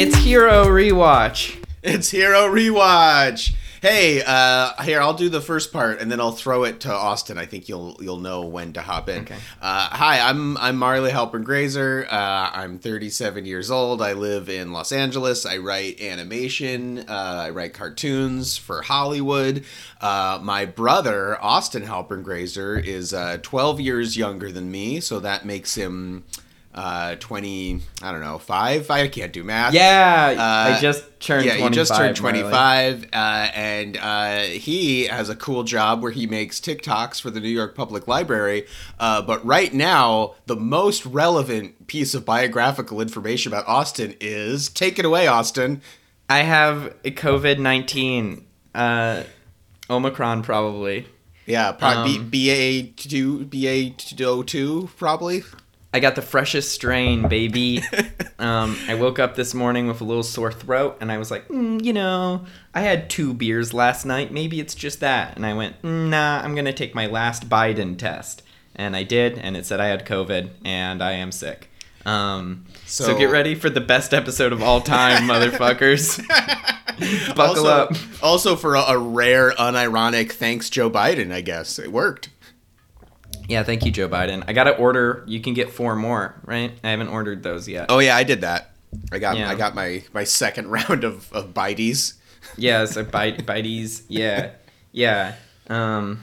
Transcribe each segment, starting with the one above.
It's Hero Rewatch. It's Hero Rewatch. Hey, uh, here I'll do the first part, and then I'll throw it to Austin. I think you'll you'll know when to hop in. Okay. Uh, hi, I'm I'm Marley Halpern Graser. Uh, I'm 37 years old. I live in Los Angeles. I write animation. Uh, I write cartoons for Hollywood. Uh, my brother Austin Halpern Graser is uh, 12 years younger than me, so that makes him uh 20 i don't know five i can't do math Yeah, Uh, I just turned yeah, 25. he just turned 25, uh, and uh, he has a cool job where he makes TikToks for the New York Public Library. Uh, but right now, the most relevant piece of biographical information about Austin is take it away, Austin. I have COVID 19. Uh, Omicron, probably. Yeah, probably Um, BA two, BA two, probably. I got the freshest strain, baby. um, I woke up this morning with a little sore throat, and I was like, mm, you know, I had two beers last night. Maybe it's just that. And I went, "Mm, nah, I'm gonna take my last Biden test, and I did, and it said I had COVID, and I am sick. Um, so, So- get ready for the best episode of all time, motherfuckers. Buckle also, up. Also, for a, a rare, unironic thanks, Joe Biden. I guess it worked. Yeah, thank you, Joe Biden. I gotta order. You can get four more, right? I haven't ordered those yet. Oh yeah, I did that. I got Yeah. I got my my second round of of bites. Yeah, so bite biteys. Yeah, yeah. Um,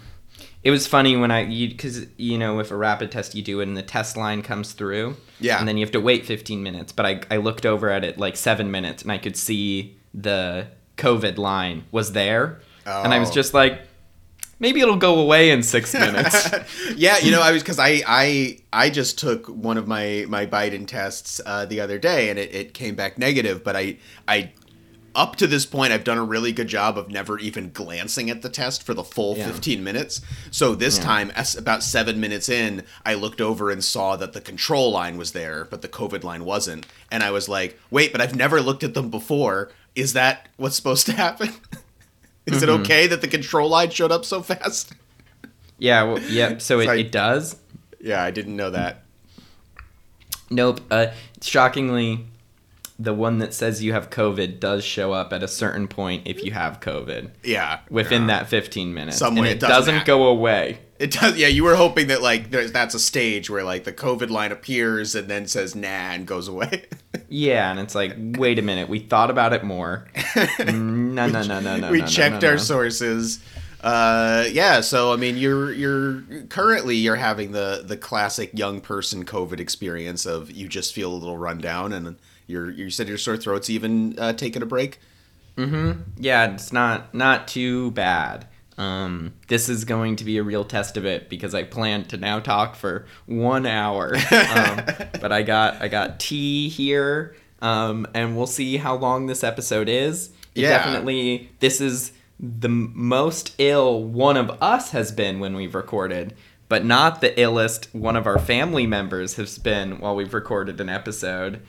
it was funny when I you because you know with a rapid test you do it and the test line comes through. Yeah. And then you have to wait 15 minutes. But I I looked over at it like seven minutes and I could see the COVID line was there, and I was Oh. just like, maybe it'll go away in six minutes. yeah, you know, I was because I I I just took one of my my Biden tests uh, the other day and it, it came back negative, but I I up to this point I've done a really good job of never even glancing at the test for the full Yeah. 15 minutes. So this Yeah. time as about 7 minutes in, I looked over and saw that the control line was there, but the COVID line wasn't. And I was like, "Wait, but I've never looked at them before. Is that what's supposed to happen?" Is it Mhm. okay that the control line showed up so fast? yeah. Well, yep. So it, it does. Yeah, I didn't know that. Nope. Uh, shockingly, the one that says you have COVID does show up at a certain point if you have COVID Yeah, within yeah. that 15 minutes. Some and it it doesn't doesn't, go away. It does. Yeah, you were hoping that like there's that's a stage where like the COVID line appears and then says nah and goes away. Yeah, and it's like, wait a minute, we thought about it more. No, no, no, no, no. we no, checked no, our no. sources. Uh, yeah. So I mean, you're you're currently you're having the the classic young person COVID experience of you just feel a little run down and you're you said your sore throat's even uh, taking a break. Mm-hmm. Yeah, it's not not too bad. Um, this is going to be a real test of it because I plan to now talk for one hour. Um, but I got I got tea here, um, and we'll see how long this episode is. Yeah. Definitely, this is the most ill one of us has been when we've recorded, but not the illest one of our family members has been while we've recorded an episode.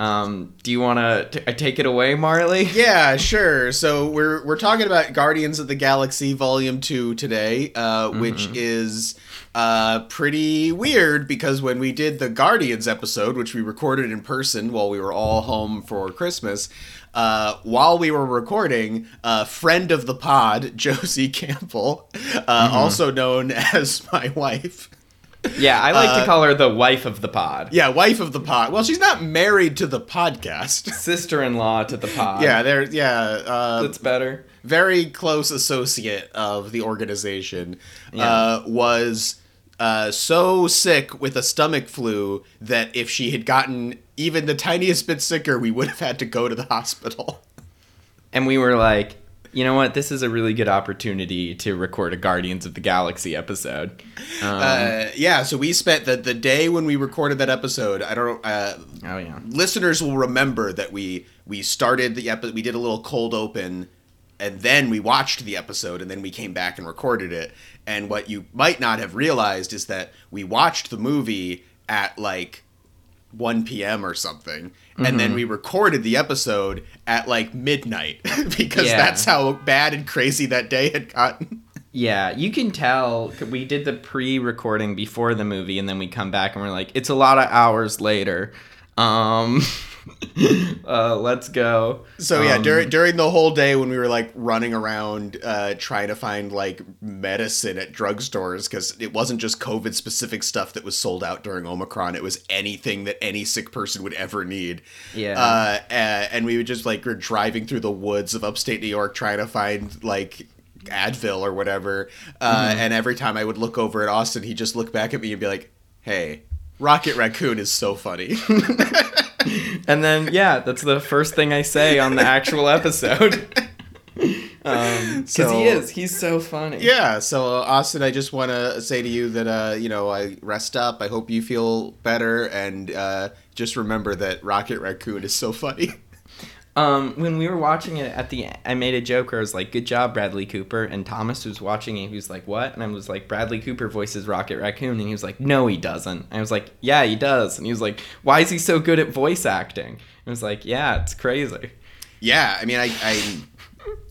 Um, do you want to take it away, Marley? Yeah, sure. So we're we're talking about Guardians of the Galaxy Volume Two today, uh, which is uh, pretty weird because when we did the Guardians episode, which we recorded in person while we were all home for Christmas, uh, while we were recording, a friend of the pod, Josie Campbell, uh, also known as my wife. Yeah, I like Uh, to call her the wife of the pod. Yeah, wife of the pod. Well, she's not married to the podcast. Sister-in-law to the pod. yeah, there. Yeah, uh, That's better. very close associate of the organization, Yeah. uh, was uh, so sick with a stomach flu that if she had gotten even the tiniest bit sicker, we would have had to go to the hospital. And we were like, you know what? This is a really good opportunity to record a Guardians of the Galaxy episode. Um, uh, yeah, so we spent the, the day when we recorded that episode. I don't. Uh, oh yeah. listeners will remember that we we started the episode. We did a little cold open, and then we watched the episode, and then we came back and recorded it. And what you might not have realized is that we watched the movie at like 1 p.m. or something, and mm-hmm. then we recorded the episode at like midnight because Yeah. that's how bad and crazy that day had gotten. Yeah, you can tell. We did the pre-recording before the movie, and then we come back and we're like, it's a lot of hours later. Um, uh, let's go. So yeah, Um, during during the whole day when we were like running around uh, trying to find like medicine at drugstores because it wasn't just COVID specific stuff that was sold out during Omicron. It was anything that any sick person would ever need. Yeah. Uh, and we would just like we're driving through the woods of upstate New York trying to find like Advil or whatever. Uh, Mm-hmm. And every time I would look over at Austin, he'd just look back at me and be like, "Hey." Rocket Raccoon is so funny. And then yeah, that's the first thing I say on the actual episode. Um, because So- he is, he's so funny. Yeah, so uh, Austin, I just want to say to you that uh, you know I rest up. I hope you feel better, and uh, just remember that Rocket Raccoon is so funny. Um, when we were watching it at the, I made a joke where I was like, "Good job, Bradley Cooper," and Thomas was watching it. He was like, "What?" And I was like, "Bradley Cooper voices Rocket Raccoon," and he was like, "No, he doesn't." I was like, "Yeah, he does," and he was like, "Why is he so good at voice acting?" I was like, "Yeah, it's crazy." yeah, I mean, I, I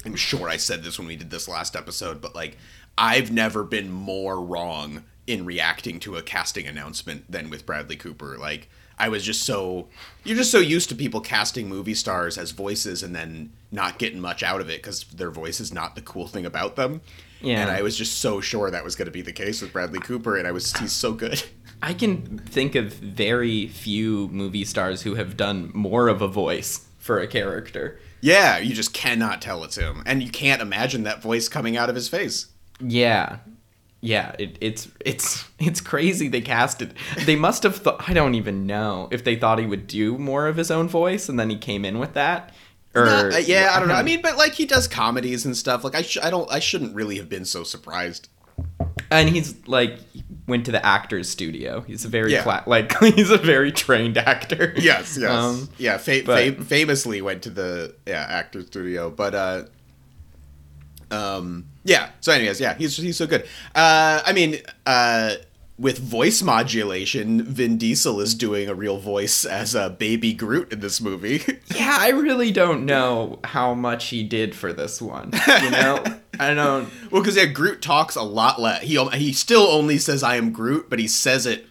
I'm sure I said this when we did this last episode, but like I've never been more wrong in reacting to a casting announcement than with Bradley Cooper. Like I was just so you're just so used to people casting movie stars as voices and then not getting much out of it because their voice is not the cool thing about them. Yeah. And I was just so sure that was going to be the case with Bradley Cooper, and I was he's so good. I can think of very few movie stars who have done more of a voice for a character. Yeah, you just cannot tell it's him, and you can't imagine that voice coming out of his face. Yeah. Yeah, it, it's it's it's crazy they casted. They must have thought I don't even know if they thought he would do more of his own voice and then he came in with that. Or Uh, yeah, I don't know. I mean, but like he does comedies and stuff. Like I, sh- I don't, I shouldn't really have been so surprised. and he's like went to the actor's studio. He's a very Yeah. cla- like he's a very trained actor. Yes, yes, Um, yeah. Fa- but- fa- famously went to the yeah actors studio, but uh, um, yeah. So, anyways, yeah, he's he's so good. Uh, I mean, uh, with voice modulation, Vin Diesel is doing a real voice as a baby Groot in this movie. Yeah, I really don't know how much he did for this one. You know, I don't. well, because yeah, Groot talks a lot less. He he still only says "I am Groot," but he says it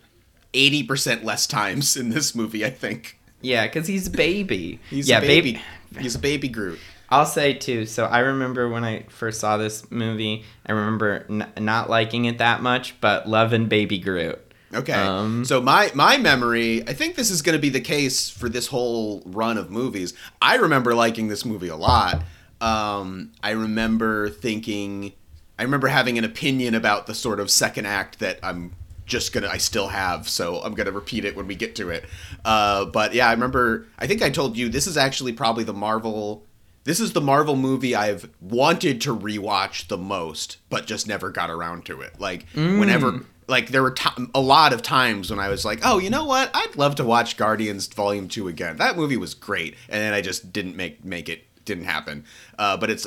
eighty percent less times in this movie. I think Yeah, because he's a baby. he's yeah, a baby. He's a baby Groot. I'll say too. So I remember when I first saw this movie, I remember n- not liking it that much, but loving Baby Groot. Okay. Um, so my my memory, I think this is going to be the case for this whole run of movies. I remember liking this movie a lot. Um, I remember thinking, I remember having an opinion about the sort of second act that I'm just gonna, I still have. So I'm gonna repeat it when we get to it. Uh, but yeah, I remember. I think I told you this is actually probably the Marvel. This is the Marvel movie I've wanted to rewatch the most, but just never got around to it. Like whenever like there were a lot of times when I was like, "Oh, you know what? I'd love to watch Guardians Volume 2 again. That movie was great." And then I just didn't make make it didn't happen. Uh, but it's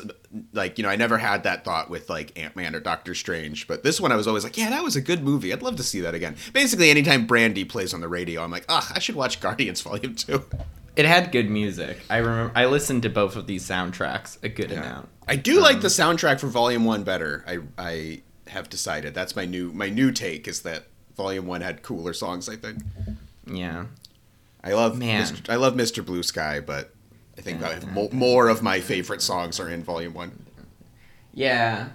like, you know, I never had that thought with like Ant-Man or Doctor Strange, but this one I was always like, "Yeah, that was a good movie. I'd love to see that again." Basically, anytime Brandy plays on the radio, I'm like, "Ugh, I should watch Guardians Volume 2." It had good music. I remember. I listened to both of these soundtracks a good amount. I do like um, the soundtrack for Volume 1 better. I I have decided. That's my new my new take is that Volume 1 had cooler songs, I think. Yeah. I love Man. Mr. I love Mr. Blue Sky, but I think Yeah. Mo- more of my favorite songs are in Volume One. Yeah.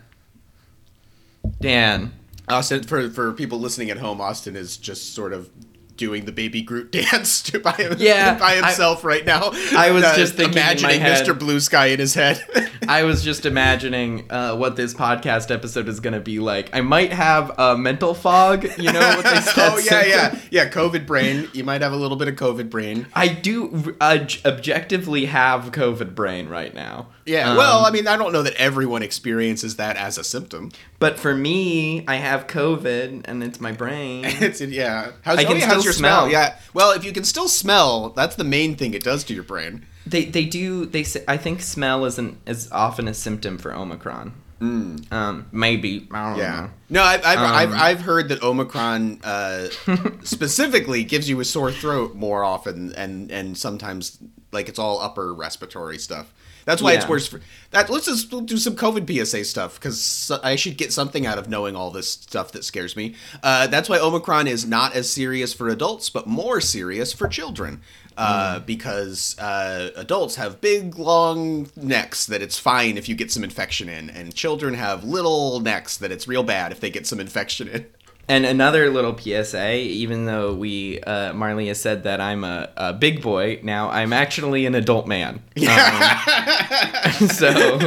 Dan. Austin, for for people listening at home, Austin is just sort of doing the baby Groot dance to by, him, Yeah, by I- himself right now. I was Uh, just thinking imagining head- Mr. Blue Sky in his head. I was just imagining uh, what this podcast episode is going to be like. I might have a mental fog. You know what they said? oh yeah, yeah, yeah. COVID brain. You might have a little bit of COVID brain. I do uh, objectively have COVID brain right now. Yeah. Um, well, I mean, I don't know that everyone experiences that as a symptom. but for me, I have COVID and it's my brain. It's yeah. How's, I oh, can yeah, how's still your smell? smell. Yeah. Well, if you can still smell, that's the main thing it does to your brain. they they do they I think smell isn't as often a symptom for Omicron. Um, maybe I don't Mm. Yeah. know. No, I've I've, I've, Um, I've heard that Omicron uh, specifically gives you a sore throat more often, and and sometimes like it's all upper respiratory stuff. That's why it's worse for that. Let's just do some COVID PSA stuff because I should get something out of knowing all this stuff that scares me. Uh, that's why Omicron is not as serious for adults, but more serious for children. Uh, Because uh, adults have big, long necks that it's fine if you get some infection in, and children have little necks that it's real bad if they get some infection in. And another little PSA, even though we uh, Marley has said that I'm a, a big boy now, I'm actually an adult man. Um, so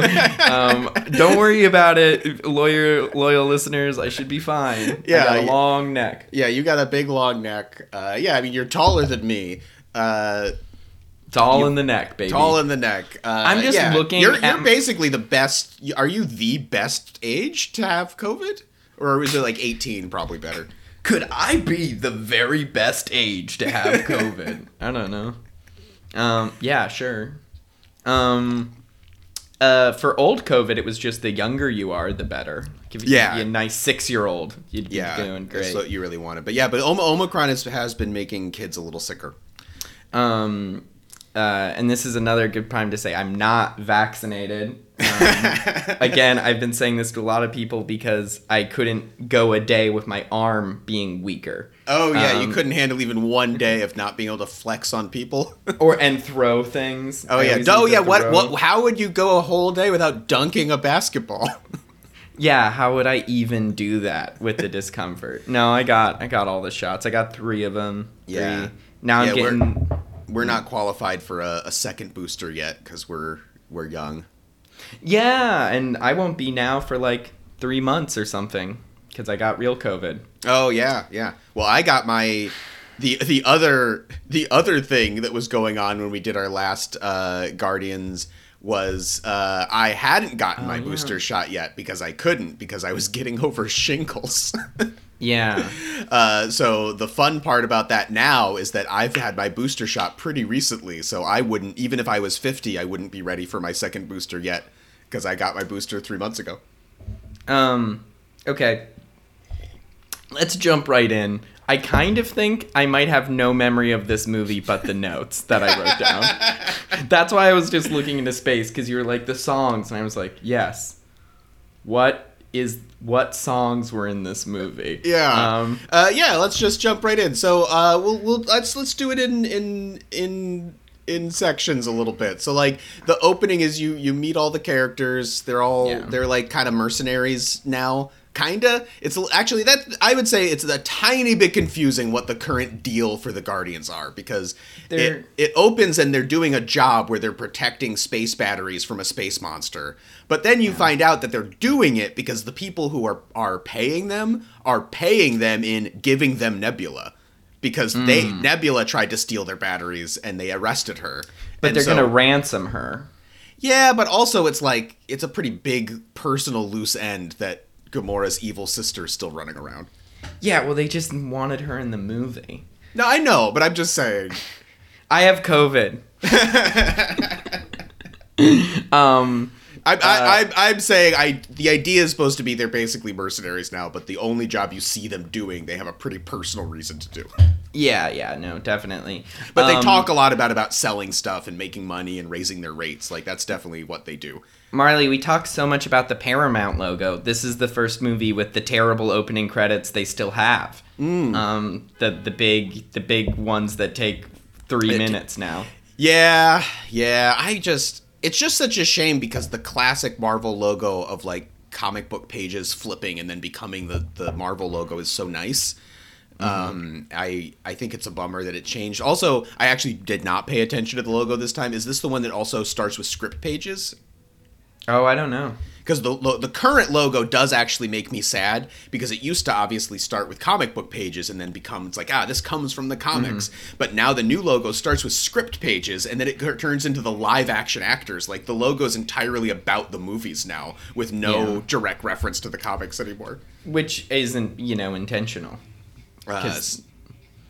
um, don't worry about it, lawyer loyal listeners. I should be fine. Yeah, I got a long neck. Yeah, you got a big, long neck. Uh, yeah, I mean you're taller than me. Uh, Tall in the neck, baby. tall in the neck. Uh, I'm just yeah. looking You're, at- you're basically the best. Are you the best age to have COVID, or is it like 18? Probably better. Could I be the very best age to have COVID? I don't know. Um, yeah, sure. Um, uh, for old COVID, it was just the younger you are, the better. Give you Yeah. a nice six year old, you'd be Yeah, doing that's what you really wanted. But yeah, but Om- Omicron has, has been making kids a little sicker. Um, uh, and this is another good time to say I'm not vaccinated. Um, again, I've been saying this to a lot of people because I couldn't go a day with my arm being weaker. Oh yeah, you Um, couldn't handle even one day of not being able to flex on people. or and throw things. oh I yeah, oh yeah. What what? How would you go a whole day without dunking a basketball? Yeah, how would I even do that with the discomfort? No, I got I got all the shots. I got three of them. Yeah. Three. Now Yeah, I'm getting. We're not qualified for a, a second booster yet because we're we're young. Yeah, and I won't be now for like three months or something because I got real COVID. Oh yeah, yeah. Well, I got my the the other the other thing that was going on when we did our last uh, Guardians was uh, I hadn't gotten Oh, my yeah. booster shot yet because I couldn't because I was getting over shingles. Yeah. uh, so the fun part about that now is that I've had my booster shot pretty recently, so I wouldn't even if I was fifty, I wouldn't be ready for my second booster yet because I got my booster three months ago. Um. Okay. Let's jump right in. I kind of think I might have no memory of this movie but the notes that I wrote down. That's why I was just looking into space because you were like the songs, and I was like, yes. What is what songs were in this movie? Yeah. Um. uh, yeah. Let's just jump right in. So, uh, we'll, we'll let's let's do it in in in in sections a little bit. So, like the opening is you you meet all the characters. They're all Yeah. they're like kind of mercenaries now. Kinda. It's actually that I would say it's a tiny bit confusing what the current deal for the Guardians are because They're- it it opens and they're doing a job where they're protecting space batteries from a space monster. But then you find out that they're doing it because the people who are are paying them are paying them in giving them Nebula. Because they Hmm. Nebula tried to steal their batteries and they arrested her. But And they're so- gonna ransom her. Yeah, but also it's like it's a pretty big personal loose end that Gamora's evil sister is still running around. Yeah. Well, they just wanted her in the movie. No, I know, but I'm just saying. I have COVID. um. I, Uh, I, I, I'm saying I the idea is supposed to be they're basically mercenaries now, but the only job you see them doing, they have a pretty personal reason to do. Yeah. Yeah. No. Definitely. But they Um, talk a lot about about selling stuff and making money and raising their rates. Like that's definitely what they do. Marley, we talk so much about the Paramount logo. This is the first movie with the terrible opening credits they still have. Mm. Um, the the big the big ones that take three It- minutes now. Yeah, yeah. I just it's just such a shame because the classic Marvel logo of like comic book pages flipping and then becoming the the Marvel logo is so nice. Um, I I think it's a bummer that it changed. Also, I actually did not pay attention to the logo this time. Is this the one that also starts with script pages? Oh, I don't know. Because the lo- the current logo does actually make me sad because it used to obviously start with comic book pages and then becomes like ah this comes from the comics. But now the new logo starts with script pages and then it turns into the live action actors. Like the logo is entirely about the movies now with no Yeah. direct reference to the comics anymore. Which isn't you know intentional.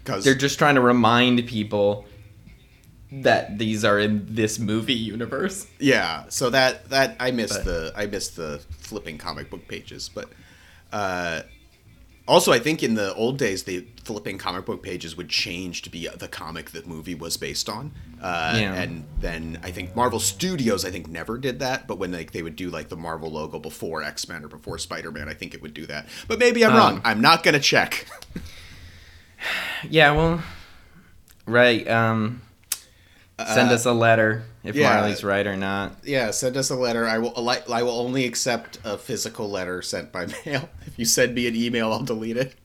Because They're just trying to remind people that these are in this movie universe. yeah so that that i missed But- the i missed the flipping comic book pages but uh Also, I think in the old days, the flipping comic book pages would change to be the comic the movie was based on. Uh, Yeah. And then I think Marvel Studios, I think, never did that. But when like they would do like the Marvel logo before X Men or before Spider Man, I think it would do that. But maybe I'm Um, wrong. I'm not gonna check. Yeah, well, right. Um, send us a letter if Uh, yeah. Marley's right or not. yeah, send us a letter. I will. I will only accept a physical letter sent by mail. If you send me an email, I'll delete it.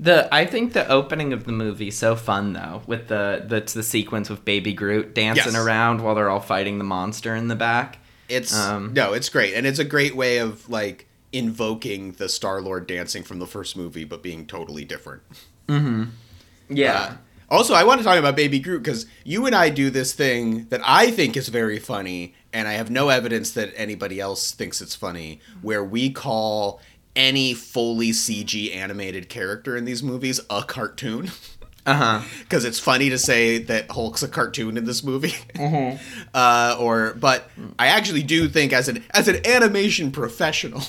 The I think the opening of the movie so fun though with the that's the sequence with Baby Groot dancing Yes. around while they're all fighting the monster in the back. It's Um, no, it's great, and it's a great way of like invoking the Star Lord dancing from the first movie, but being totally different. Yeah. Uh, also, I want to talk about Baby Groot because you and I do this thing that I think is very funny, and I have no evidence that anybody else thinks it's funny, where we call any fully CG animated character in these movies a cartoon. uh huh. because it's funny to say that Hulk's a cartoon in this movie. uh, or, but I actually do think as an as an animation professional,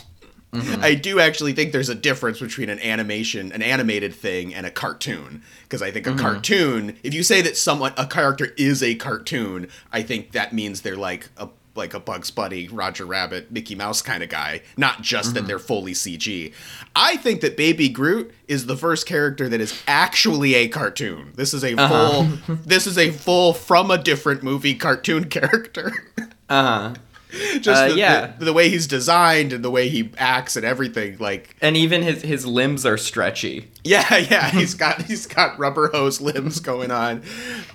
Mm-hmm. I do actually think there's a difference between an animation, an animated thing, and a cartoon. Because I think a mm-hmm. cartoon, if you say that someone a character is a cartoon, I think that means they're like a like a Bugs Bunny, Roger Rabbit, Mickey Mouse kind of guy, not just that mm-hmm. they're fully CG. I think that Baby Groot is the first character that is actually a cartoon. This is a uh-huh. full this is a full from a different movie cartoon character. Uh huh. just Uh, the, yeah. the, the way he's designed and the way he acts and everything like And even his his limbs are stretchy. yeah yeah he's got he's got rubber hose limbs going on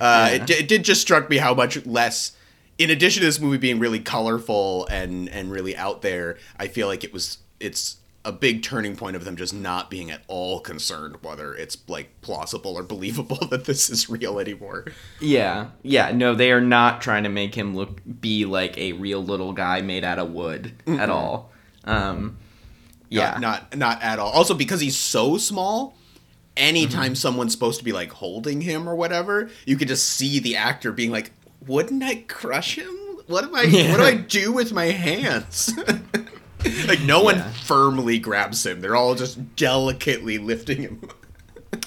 uh Yeah. it, it did just struck me how much less in addition to this movie being really colorful and and really out there i feel like it was it's a big turning point of them just not being at all concerned whether it's like plausible or believable that this is real anymore Yeah. Yeah. No, they are not trying to make him look be like a real little guy made out of wood at all. Um. Yeah. not, not not at all also because he's so small anytime Mm-hmm. someone's supposed to be like holding him or whatever you could just see the actor being like wouldn't i crush him what am i Yeah. what do i do with my hands like no one Yeah. firmly grabs him they're all just delicately lifting him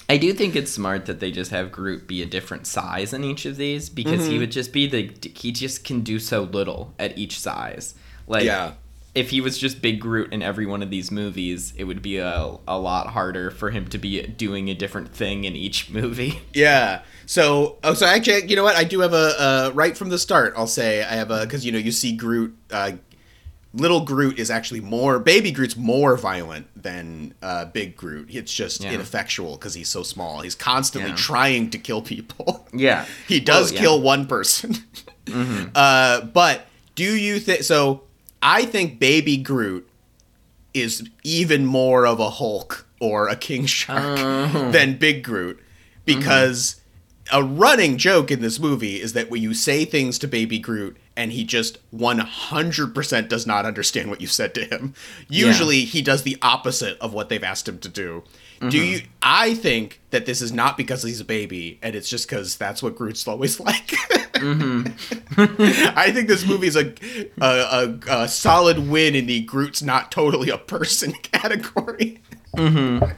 I do think it's smart that they just have Groot be a different size in each of these because Mm-hmm. he would just be the he just can do so little at each size. Like Yeah. if he was just big Groot in every one of these movies, it would be a, a lot harder for him to be doing a different thing in each movie. Yeah. So, oh, so actually, you know what? I do have a uh, right from the start. I'll say I have a because you know you see Groot. Uh, little Groot is actually more baby Groot's more violent than uh, big Groot. It's just Yeah. ineffectual because he's so small. He's constantly Yeah. trying to kill people. Yeah. he does Well, yeah. kill one person. uh, but do you think so? I think baby Groot is even more of a Hulk or a King Shark Oh. than Big Groot because a running joke in this movie is that when you say things to baby Groot and he just 100% does not understand what you said to him. Usually he does the opposite of what they've asked him to do. Do mm-hmm. you I think that this is not because he's a baby and it's just cuz that's what Groot's always like. Mm-hmm. I think this movie is a, a, a, a solid win in the Groot's not totally a person category. Mm-hmm.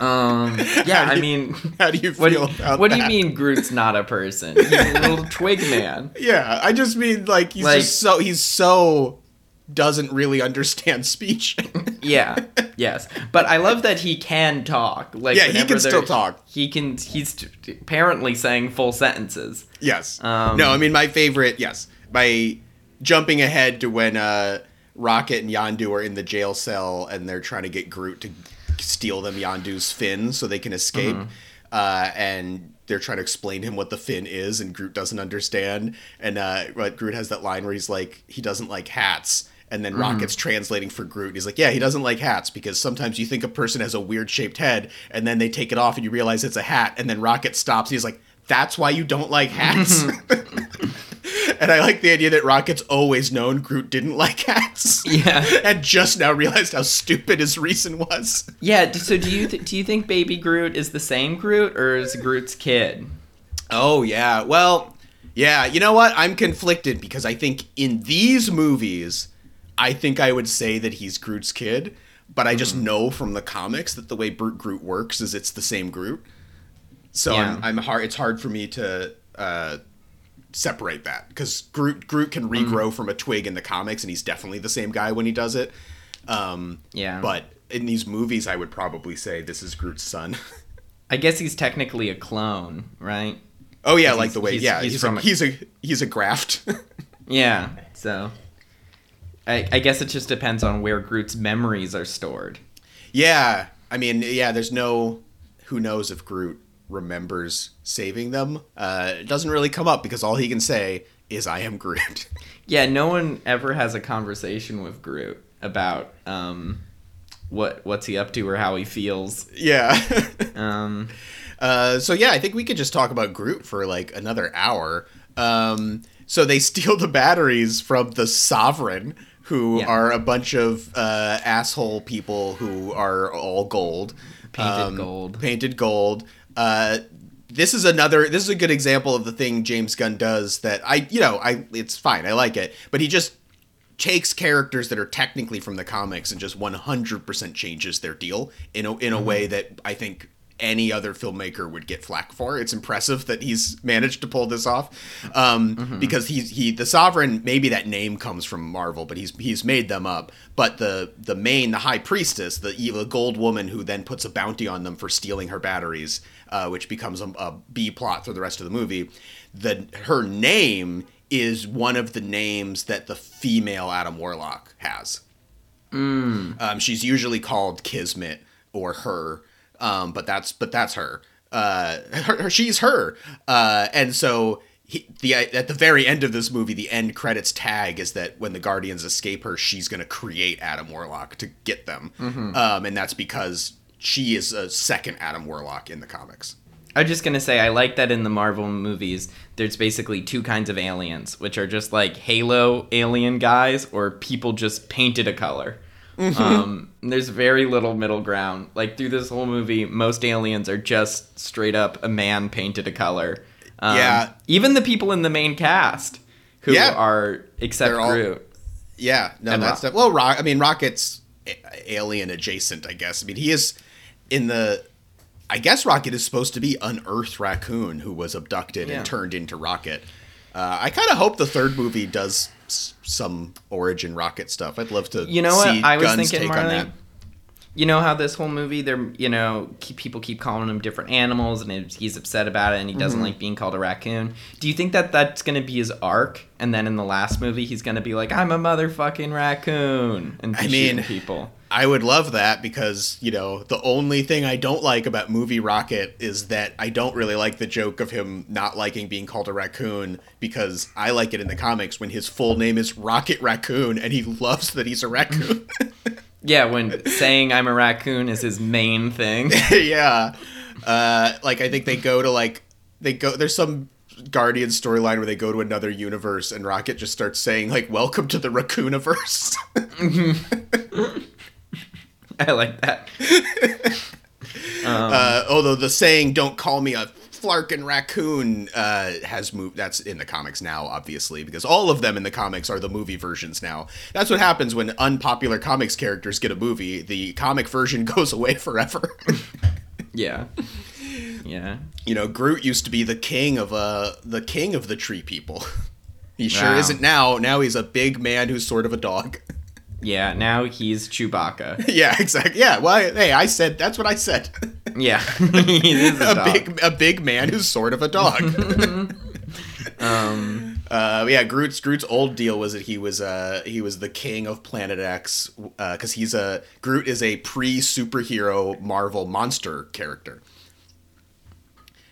Um yeah, How I mean How do you what, feel do, about what do you mean Groot's not a person? He's a little twig man. Yeah, I just mean like he's Like- just so he's so doesn't really understand speech. Yeah. Yes. But I love that he can talk. Like Yeah, he can still talk. He can he's t- apparently saying full sentences. yes. Um, no, I mean my favorite. Yes, by jumping ahead to when uh, Rocket and Yondu are in the jail cell and they're trying to get Groot to steal them Yondu's fin so they can escape. Mm-hmm. Uh, and they're trying to explain him what the fin is, and Groot doesn't understand. And uh, Groot has that line where he's like, he doesn't like hats. And then Rocket's translating for Groot. and He's like, yeah, he doesn't like hats because sometimes you think a person has a weird shaped head, and then they take it off and you realize it's a hat. And then Rocket stops. And he's like, that's why you don't like hats. and I like the idea that Rocket's always known Groot didn't like hats. Yeah. and just now realized how stupid his reason was. Yeah, so do you th- do you think baby Groot is the same Groot or is Groot's kid? Oh yeah. Well, yeah, you know what? I'm conflicted because I think in these movies I think I would say that he's Groot's kid, but I just Mm-hmm. know from the comics that the way Bert Groot works is it's the same Groot. So Yeah. I'm, I'm hard. It's hard for me to uh, separate that because Groot Groot can regrow Mm-hmm. from a twig in the comics, and he's definitely the same guy when he does it. Um, Yeah. but in these movies, I would probably say this is Groot's son. I guess he's technically a clone, right? oh yeah, like the way. he's- yeah, he's he's, from a, a- he's a he's a graft. Yeah. So I, I guess it just depends on where Groot's memories are stored. Yeah, I mean, yeah. There's no who knows if Groot remembers saving them. Uh, it doesn't really come up because all he can say is "I am Groot." Yeah, no one ever has a conversation with Groot about um, what what's he up to or how he feels. yeah. Um, uh, so yeah, I think we could just talk about Groot for like another hour. Um, so they steal the batteries from the Sovereign, who Yeah. are a bunch of uh, asshole people who are all gold, Painted gold. painted gold. Uh, this is another. This is a good example of the thing James Gunn does that I, you know, I. It's fine. I like it, but he just takes characters that are technically from the comics and just 100% changes their deal in a, in a way that I think any other filmmaker would get flack for. It's impressive that he's managed to pull this off um, because he's he the sovereign maybe that name comes from Marvel, but he's he's made them up. But the the main the high priestess, the evil gold woman who then puts a bounty on them for stealing her batteries, uh, which becomes a, a B plot through the rest of the movie. The her name is one of the names that the female Adam Warlock has. Um, she's usually called Kismet or her, um, but that's but that's her. Uh, her, her she's her, uh, and so he, the at the very end of this movie, the end credits tag is that when the Guardians escape her, she's gonna create Adam Warlock to get them, um, and that's because she is a second Adam Warlock in the comics. I'm just gonna say I like that in the Marvel movies. There's basically two kinds of aliens, which are just like Halo alien guys or people just painted a color. Um, there's very little middle ground. Like through this whole movie, most aliens are just straight up a man painted a color. Um, Yeah. Even the people in the main cast who Yeah. are except They're all- Groot. Yeah, no, And that's Rock- well, Rock. I mean, Rocket's alien adjacent, I guess. I mean, he is in the. I guess Rocket is supposed to be an Earth raccoon who was abducted Yeah. and turned into Rocket. Uh, I kind of hope the third movie does s- some origin Rocket stuff. I'd love to. You know what? I was thinking, Marley. that. You know how this whole movie, they're you know, keep, people keep calling him different animals, and it- he's upset about it, and he doesn't Mm-hmm. like being called a raccoon. Do you think that that's gonna be his arc, and then in the last movie, he's gonna be like, "I'm a motherfucking raccoon," and I shooting mean, people. I would love that because, you know, the only thing I don't like about movie Rocket is that I don't really like the joke of him not liking being called a raccoon because I like it in the comics when his full name is Rocket Raccoon and he loves that he's a raccoon. Yeah, when saying I'm a raccoon is his main thing. yeah. Uh, like, I think they go to, like, they go, there's some Guardian storyline where they go to another universe and Rocket just starts saying, like, welcome to the Raccooniverse. I like that. uh, although the saying "Don't call me a flarkin' raccoon" uh, has moved. That's in the comics now, obviously, because all of them in the comics are the movie versions now. That's what happens when unpopular comics characters get a movie. The comic version goes away forever. Yeah, yeah. you know, Groot used to be the king of uh the king of the tree people. He sure Wow. isn't now. Now he's a big man who's sort of a dog. Yeah, now he's Chewbacca. yeah, exactly. Yeah. Well, hey, I said that's what I said. Yeah, he is a, a big a big man who's sort of a dog. Um, Uh, yeah, Groot's Groot's old deal was that he was uh he was the king of Planet X because he's a Groot is a pre superhero Marvel monster character,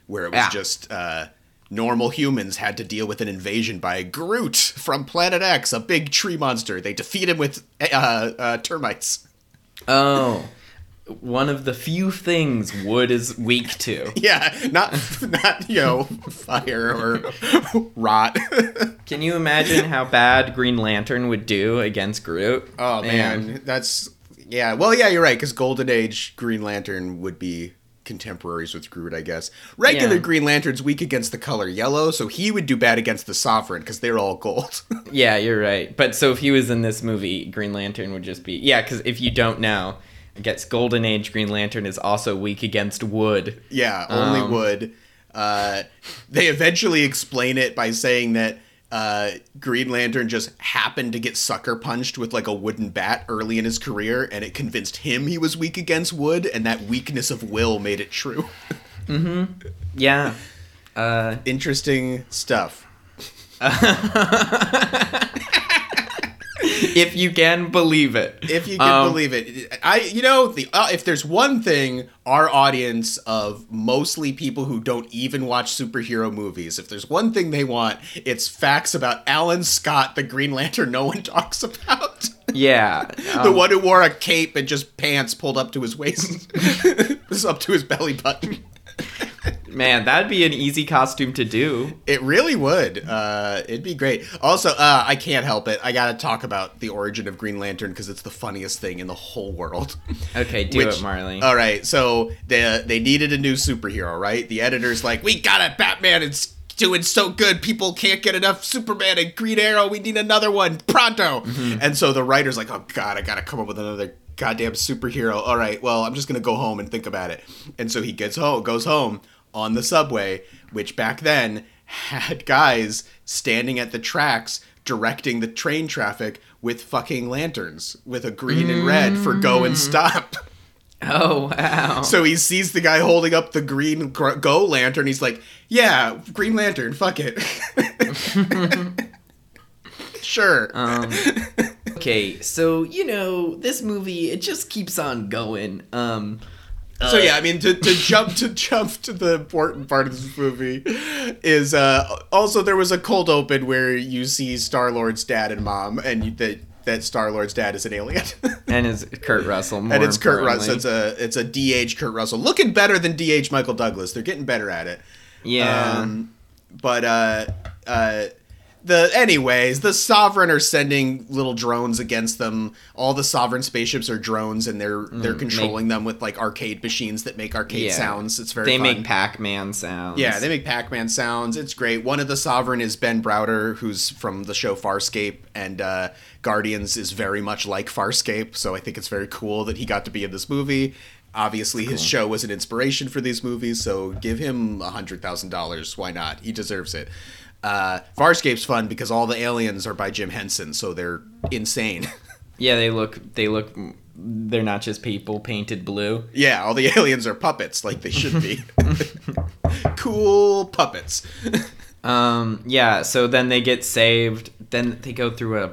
where it was Yeah. just uh, normal humans had to deal with an invasion by Groot from Planet X, a big tree monster. They defeat him with uh, uh, termites. oh, one of the few things wood is weak to. Yeah, not not you know fire or rot. Can you imagine how bad Green Lantern would do against Groot? Oh man, that's yeah. Well, yeah, you're right. Because Golden Age Green Lantern would be contemporaries with Groot, I guess. Regular Yeah. Green Lantern's weak against the color yellow, so he would do bad against the Sovereign because they're all gold. Yeah, you're right. But so if he was in this movie, Green Lantern would just be yeah. Because if you don't know, I guess Golden Age Green Lantern is also weak against wood. Yeah, only Um, wood. Uh, they eventually explain it by saying that uh, Green Lantern just happened to get sucker punched with like a wooden bat early in his career, and it convinced him he was weak against wood, and that weakness of will made it true. Mm-hmm. Yeah. Uh, Interesting stuff. if you can believe it. If you can Um, believe it, I you know the uh, if there's one thing our audience of mostly people who don't even watch superhero movies, if there's one thing they want, it's facts about Alan Scott, the Green Lantern no one talks about. Yeah. the um, one who wore a cape and just pants pulled up to his waist, was up to his belly button. Man, that'd be an easy costume to do. It really would. Uh, it'd be great. Also, uh, I can't help it. I gotta talk about the origin of Green Lantern because it's the funniest thing in the whole world. Okay, do Which- it, Marley. All right, so they they needed a new superhero, right? The editor's like, "We got it, Batman. It's doing so good. People can't get enough Superman and Green Arrow. We need another one pronto." And so the writer's like, "Oh God, I gotta come up with another goddamn superhero." All right, well, I'm just gonna go home and think about it. And so he gets home, goes home on the subway, which back then had guys standing at the tracks directing the train traffic with fucking lanterns with a green and red for go and stop. oh wow. So he sees the guy holding up the green gr- go lantern. He's like, "Yeah, Green Lantern, fuck it." sure. Um, okay, so you know this movie it just keeps on going. Um, so yeah, I mean to, to jump to jump to the important part of this movie is uh also there was a cold open where you see Star Lord's dad and mom, and you, that that Star Lord's dad is an alien. and is Kurt Russell. More and it's Kurt. Russell. It's a it's a DH Kurt Russell, looking better than DH Michael Douglas. They're getting better at it. Yeah. Um, but uh, uh, the anyways, the Sovereign are sending little drones against them. All the Sovereign spaceships are drones, and they're they're controlling them with like arcade machines that make arcade Mm, Yeah. sounds. It's very they fun. make Pac-Man sounds. Yeah, they make Pac-Man sounds. It's great. One of the Sovereign is Ben Browder, who's from the show Farscape, and uh, Guardians is very much like Farscape. So I think it's very cool that he got to be in this movie. Obviously, his show was an inspiration for these movies, so give him a hundred thousand dollars. Why not? He deserves it. Uh, Farscape's fun because all the aliens are by Jim Henson, so they're insane. Yeah, they look. They look. They're not just people painted blue. yeah, all the aliens are puppets, like they should be. cool puppets. Um. Yeah. So then they get saved. Then they go through a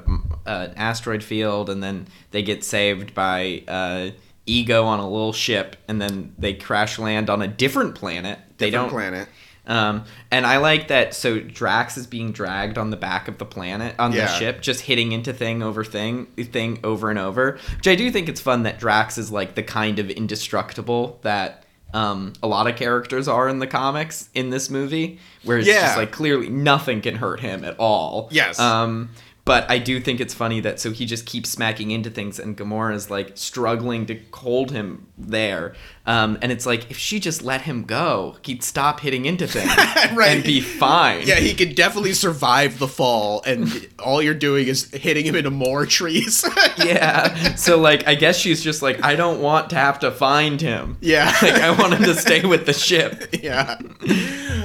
an asteroid field, and then they get saved by uh, Ego on a little ship, and then they crash land on a different planet. They Different don't. planet. Um, and I like that. So Drax is being dragged on the back of the planet on Yeah. the ship, just hitting into thing over thing, thing over and over. Which I do think it's fun that Drax is like the kind of indestructible that um, a lot of characters are in the comics in this movie, where it's Yeah. just like clearly nothing can hurt him at all. Yes. Um, but I do think it's funny that so he just keeps smacking into things, and Gamora is like struggling to hold him there. Um, and it's like if she just let him go, he'd stop hitting into things Right. and be fine. Yeah, he could definitely survive the fall, and all you're doing is hitting him into more trees. yeah. So like, I guess she's just like, I don't want to have to find him. Yeah. Like I want him to stay with the ship. yeah.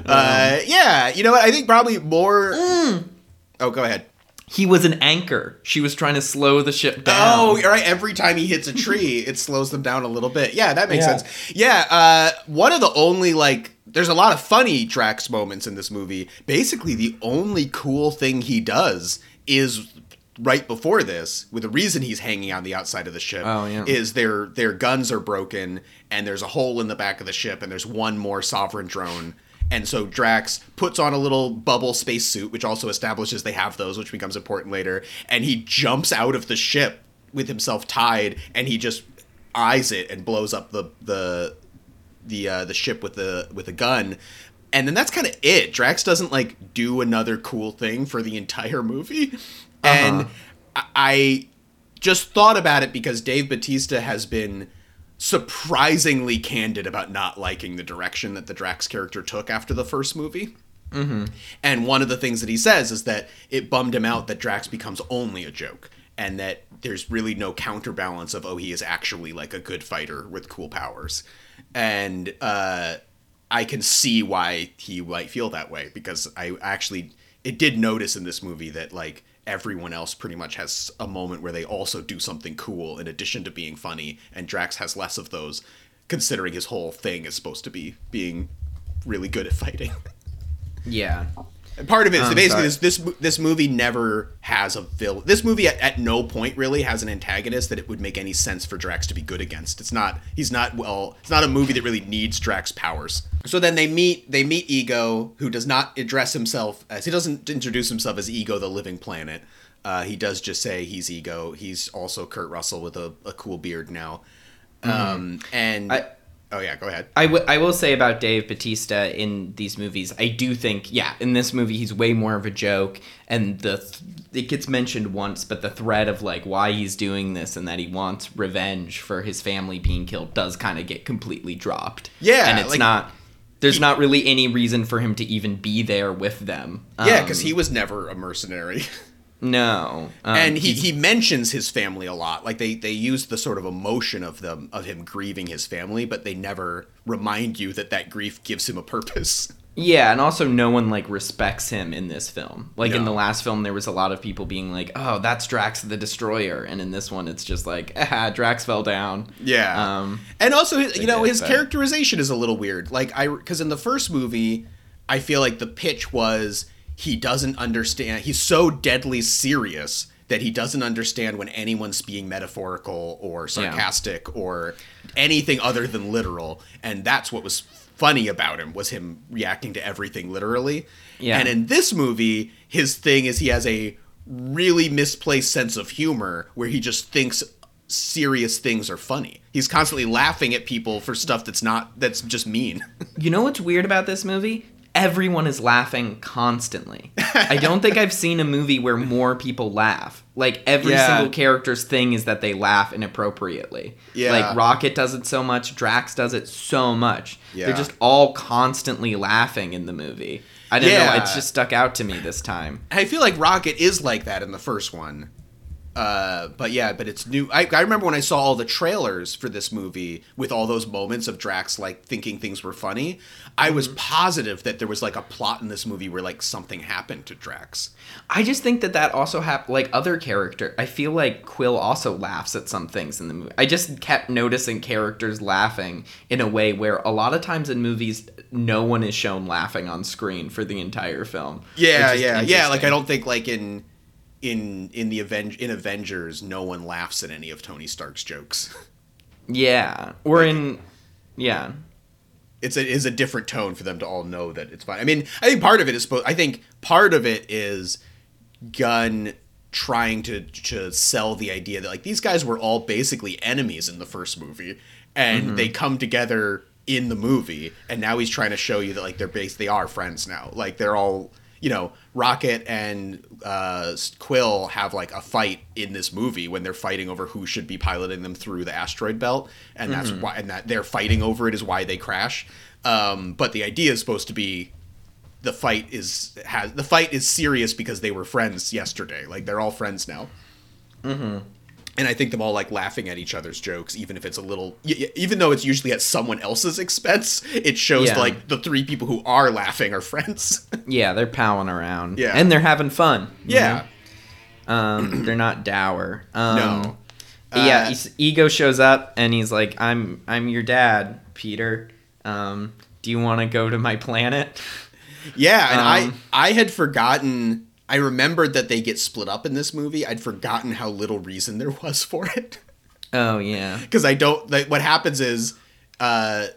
Uh, yeah, you know what? I think probably more. Mm. Oh, go ahead. He was an anchor. She was trying to slow the ship down. Oh, right. Every time he hits a tree, it slows them down a little bit. Yeah, that makes Yeah. sense. Yeah, uh, one of the only like, there's a lot of funny Drax moments in this movie. Basically, the only cool thing he does is right before this, with the reason he's hanging on the outside of the ship, Oh, yeah. is their their guns are broken and there's a hole in the back of the ship and there's one more sovereign drone. And so Drax puts on a little bubble spacesuit, which also establishes they have those, which becomes important later. And he jumps out of the ship with himself tied, and he just eyes it and blows up the the the uh, the ship with the with a gun. And then that's kind of it. Drax doesn't like do another cool thing for the entire movie. And I, I just thought about it because Dave Bautista has been surprisingly candid about not liking the direction that the Drax character took after the first movie. Mm-hmm. And one of the things that he says is that it bummed him out that Drax becomes only a joke. and that there's really no counterbalance of oh he is actually like a good fighter with cool powers, and uh, I can see why he might feel that way because I actually it did notice in this movie that like everyone else pretty much has a moment where they also do something cool in addition to being funny, and Drax has less of those, considering his whole thing is supposed to be being really good at fighting. Yeah. And part of it is basically this, this this movie never has a villain. This movie at, at no point really has an antagonist that it would make any sense for Drax to be good against. It's not he's not well. It's not a movie that really needs Drax powers. So then they meet they meet Ego, who does not address himself as he doesn't introduce himself as Ego, the living planet. Uh, he does just say he's Ego. He's also Kurt Russell with a, a cool beard now. Um, and Mm-hmm. I- oh yeah, go ahead. I, w- I will say about Dave Bautista in these movies, I do think, yeah, in this movie he's way more of a joke, and the th- it gets mentioned once, but the thread of like why he's doing this and that he wants revenge for his family being killed does kind of get completely dropped. Yeah, and it's like- not. There's not really any reason for him to even be there with them. Yeah, Um, because he was never a mercenary. no, um, and he, he mentions his family a lot like they they use the sort of emotion of them of him grieving his family but they never remind you that that grief gives him a purpose Yeah, and also no one like respects him in this film. Like in the last film, there was a lot of people being like, "Oh, that's Drax the Destroyer," and in this one, it's just like, "Ah, Drax fell down." yeah Um, and also his, you know his that. characterization is a little weird like i because in the first movie i feel like the pitch was he doesn't understand he's so deadly serious that he doesn't understand when anyone's being metaphorical or sarcastic or anything other than literal. And that's what was funny about him was him reacting to everything literally. Yeah. and in this movie his thing is he has a really misplaced sense of humor where he just thinks serious things are funny. He's constantly laughing at people for stuff that's not that's just mean. You know what's weird about this movie? Everyone is laughing constantly. I don't think I've seen a movie where more people laugh. Like every Yeah. single character's thing is that they laugh inappropriately. Yeah. Like Rocket does it so much, Drax does it so much. Yeah. They're just all constantly laughing in the movie. I don't know, Yeah. it's just stuck out to me this time. I feel like Rocket is like that in the first one. Uh, but yeah, but it's new. I, I remember when I saw all the trailers for this movie with all those moments of Drax like thinking things were funny. I was positive that there was like a plot in this movie where like something happened to Drax. I just think that that also happened. Like other character, I feel like Quill also laughs at some things in the movie. I just kept noticing characters laughing in a way where a lot of times in movies, no one is shown laughing on screen for the entire film. Yeah, yeah, yeah. Like. I don't think like in in in the Aven- in Avengers, no one laughs at any of Tony Stark's jokes. Yeah, or in yeah, it's a is a different tone for them to all know that it's fine. I mean, I think part of it is supposed. I think part of it is Gunn trying to to sell the idea that like these guys were all basically enemies in the first movie, and mm-hmm. they come together in the movie, and now he's trying to show you that like they're base they are friends now. Like they're all you know, Rocket and uh, Quill have like a fight in this movie when they're fighting over who should be piloting them through the asteroid belt, and that's why, and that they're fighting over it is why they crash. Um, but the idea is supposed to be the fight is has the fight is serious because they were friends yesterday. Like they're all friends now. Mm-hmm. And I think them all like laughing at each other's jokes, even if it's a little, even though it's usually at someone else's expense. It shows Yeah. like the three people who are laughing are friends. yeah, they're palling around. Yeah. and they're having fun. yeah. know? um, they're not dour. Um, No. yeah, Uh, he's- Ego shows up and he's like, "I'm I'm your dad, Peter. Um, do you want to go to my planet?" Yeah, and Um, I I had forgotten. I remembered that they get split up in this movie. I'd forgotten how little reason there was for it. Oh yeah, because I don't. Like, what happens is, uh,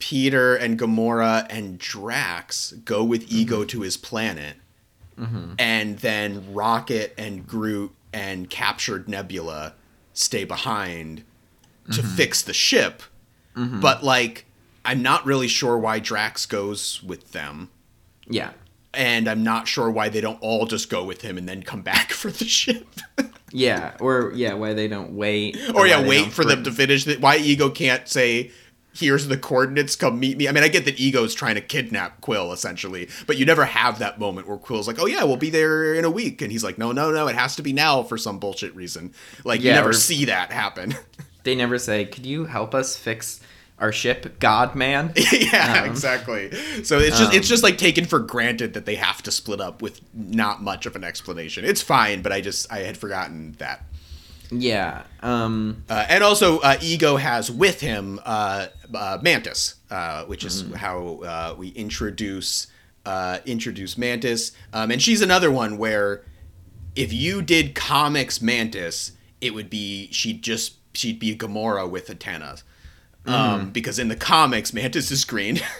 Peter and Gamora and Drax go with mm-hmm. Ego to his planet, mm-hmm. and then Rocket and Groot and captured Nebula stay behind to mm-hmm. fix the ship. But like, I'm not really sure why Drax goes with them. yeah, And I'm not sure why they don't all just go with him and then come back for the ship. yeah, or yeah, why they don't wait, or why yeah, wait for them bring- to finish it. Why Ego can't say here's the coordinates, come meet me. I mean, I get that Ego's trying to kidnap Quill essentially, but you never have that moment where Quill's like, "Oh yeah, we'll be there in a week," and he's like, "No, no, no, it has to be now for some bullshit reason." Like you never or- see that happen. They never say, "Could you help us fix our ship, God Man?" yeah, Um, exactly. So it's just it's um, just like taken for granted that they have to split up with not much of an explanation. It's fine, but I just I had forgotten that. yeah. Um. Uh, and also, uh, Ego has with him uh, uh, Mantis, uh, which is how uh, we introduce uh, introduce Mantis, um, and she's another one where if you did comics Mantis, it would be she'd just she'd be Gamora with antennas, um, because in the comics Mantis is green.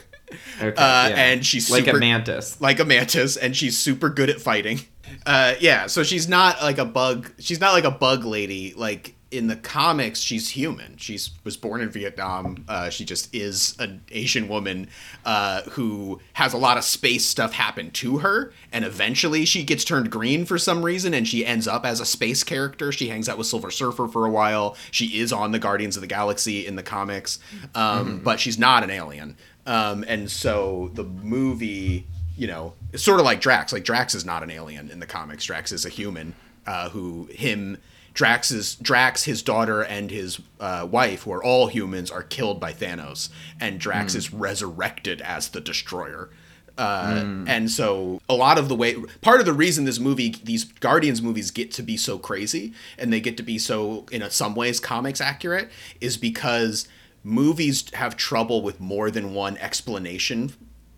Okay, Uh, yeah. and she's like super- a mantis. like a mantis and she's super good at fighting uh yeah so she's not like a bug she's not like a bug lady like in the comics she's human. She was born in vietnam. Uh she just is an asian woman uh who has a lot of space stuff happen to her. And eventually she gets turned green for some reason and she ends up as a space character. She hangs out with silver surfer for a while. She is on the guardians of the galaxy in the comics um but she's not an alien. Um, and so the movie, you know, it's sort of like Drax. Like Drax is not an alien in the comics. Drax is a human uh, who him Drax is Drax, his daughter, and his uh, wife, who are all humans, are killed by Thanos, and Drax is resurrected as the Destroyer. Uh, And so a lot of the way, part of the reason this movie, these Guardians movies get to be so crazy and they get to be so, in a, some ways, comics accurate, is because movies have trouble with more than one explanation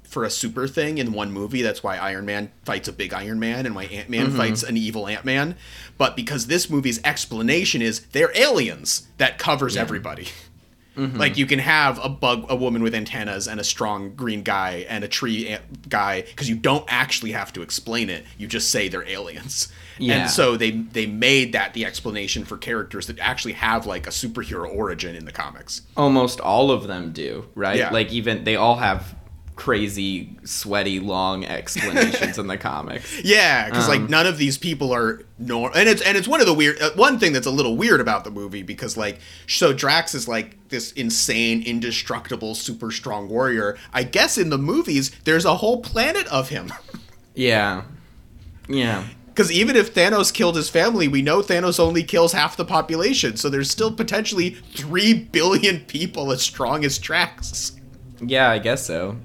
for a super thing in one movie. That's why Iron Man fights a big Iron Man and why Ant Man mm-hmm. fights an evil Ant Man. But because this movie's explanation is they're aliens, that covers everybody. Mm-hmm. Like you can have a bug, a woman with antennas, and a strong green guy, and a tree ant guy, because you don't actually have to explain it. You just say they're aliens. Yeah. And so they they made that the explanation for characters that actually have like a superhero origin in the comics. Almost all of them do, right? Yeah. Like even they all have crazy, sweaty, long explanations in the comics. Yeah, because like Um, none of these people are normal, and it's and it's one of the weird uh, one thing that's a little weird about the movie because like so Drax is like this insane, indestructible, super strong warrior. I guess in the movies there's a whole planet of him. Yeah. Yeah. Because even if Thanos killed his family, we know Thanos only kills half the population, so there's still potentially three billion people as strong as Drax. Yeah, I guess so.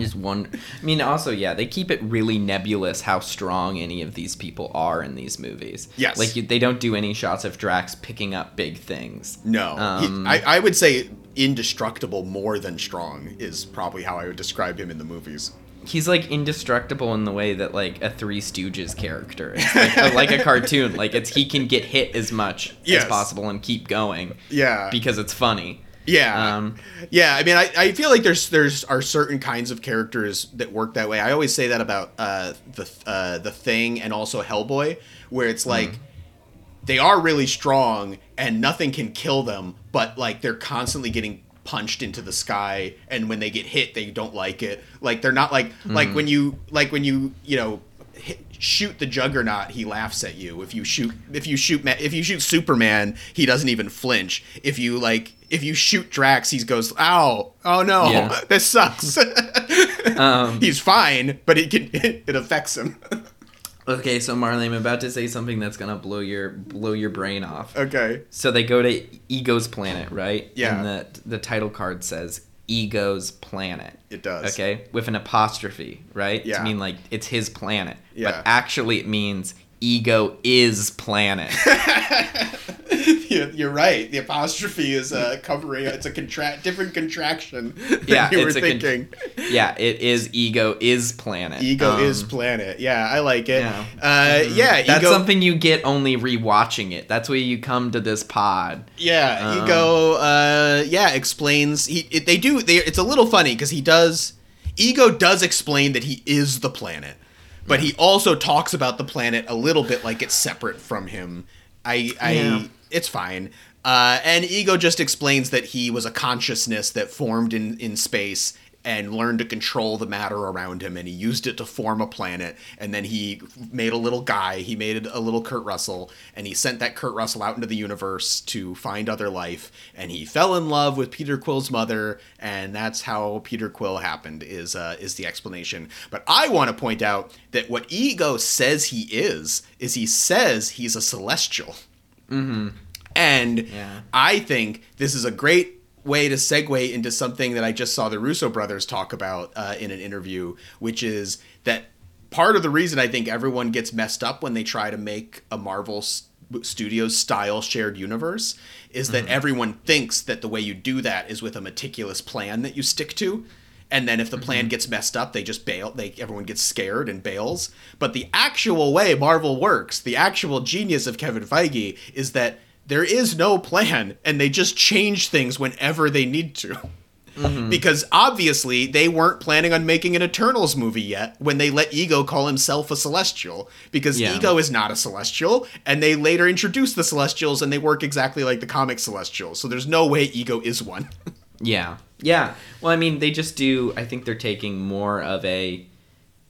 Just one. I mean, also, yeah, they keep it really nebulous how strong any of these people are in these movies. Yes. like you, they don't do any shots of Drax picking up big things. No, he- Um, I, I would say indestructible more than strong is probably how I would describe him in the movies. He's like indestructible in the way that like a Three Stooges character is, like, a, like a cartoon. Like it's he can get hit as much Yes. as possible and keep going Yeah, because it's funny. Yeah, Um, yeah. I mean, I, I feel like there's there's are certain kinds of characters that work that way. I always say that about uh, the uh, the Thing and also Hellboy, where it's like they are really strong and nothing can kill them, but like they're constantly getting punched into the sky and when they get hit they don't like it like they're not like like when you like when you you know hit, shoot the juggernaut he laughs at you if you shoot if you shoot if you shoot superman he doesn't even flinch if you like if you shoot drax he goes ow oh no Yeah. this sucks Um, he's fine but it can it affects him okay, so Marley, I'm about to say something that's gonna blow your blow your brain off. okay So they go to Ego's planet, right? Yeah. And the the title card says Ego's planet. it does Okay, with an apostrophe, right? Yeah. To mean like it's his planet. Yeah. But actually, it means Ego is planet. You're, right. The apostrophe is uh, covering. It's a contract, different contraction than Yeah, you were it's a con- thinking. yeah, it is Ego is planet. ego Um, is planet. Yeah, I like it. yeah. Uh, yeah, That's ego. something you get only rewatching it. That's why you come to this pod. Yeah, Um, ego. Uh, yeah, explains. He. It, they do. They. It's a little funny because he does. Ego does explain that he is the planet, but he also talks about the planet a little bit like it's separate from him. I. I. Yeah. It's fine. Uh, and ego just explains that he was a consciousness that formed in in space. And learned to control the matter around him, and he used it to form a planet. And then he made a little guy. He made a little Kurt Russell, and he sent that Kurt Russell out into the universe to find other life. And he fell in love with Peter Quill's mother, and that's how Peter Quill happened. Is uh, is the explanation? But I want to point out that what Ego says he is is he says he's a celestial. Mm-hmm. And Yeah. I think this is a great way to segue into something that I just saw the Russo brothers talk about uh, in an interview, which is that part of the reason I think everyone gets messed up when they try to make a Marvel Studios style shared universe is that everyone thinks that the way you do that is with a meticulous plan that you stick to. And then if the plan gets messed up, they just bail. They everyone gets scared and bails. But the actual way Marvel works, the actual genius of Kevin Feige, is that there is no plan, and they just change things whenever they need to. Mm-hmm. Because obviously they weren't planning on making an Eternals movie yet when they let Ego call himself a Celestial. Because Yeah. Ego is not a Celestial, and they later introduce the Celestials and they work exactly like the comic Celestials. So there's no way Ego is one. Yeah. Yeah. Well, I mean, they just do. I think they're taking more of a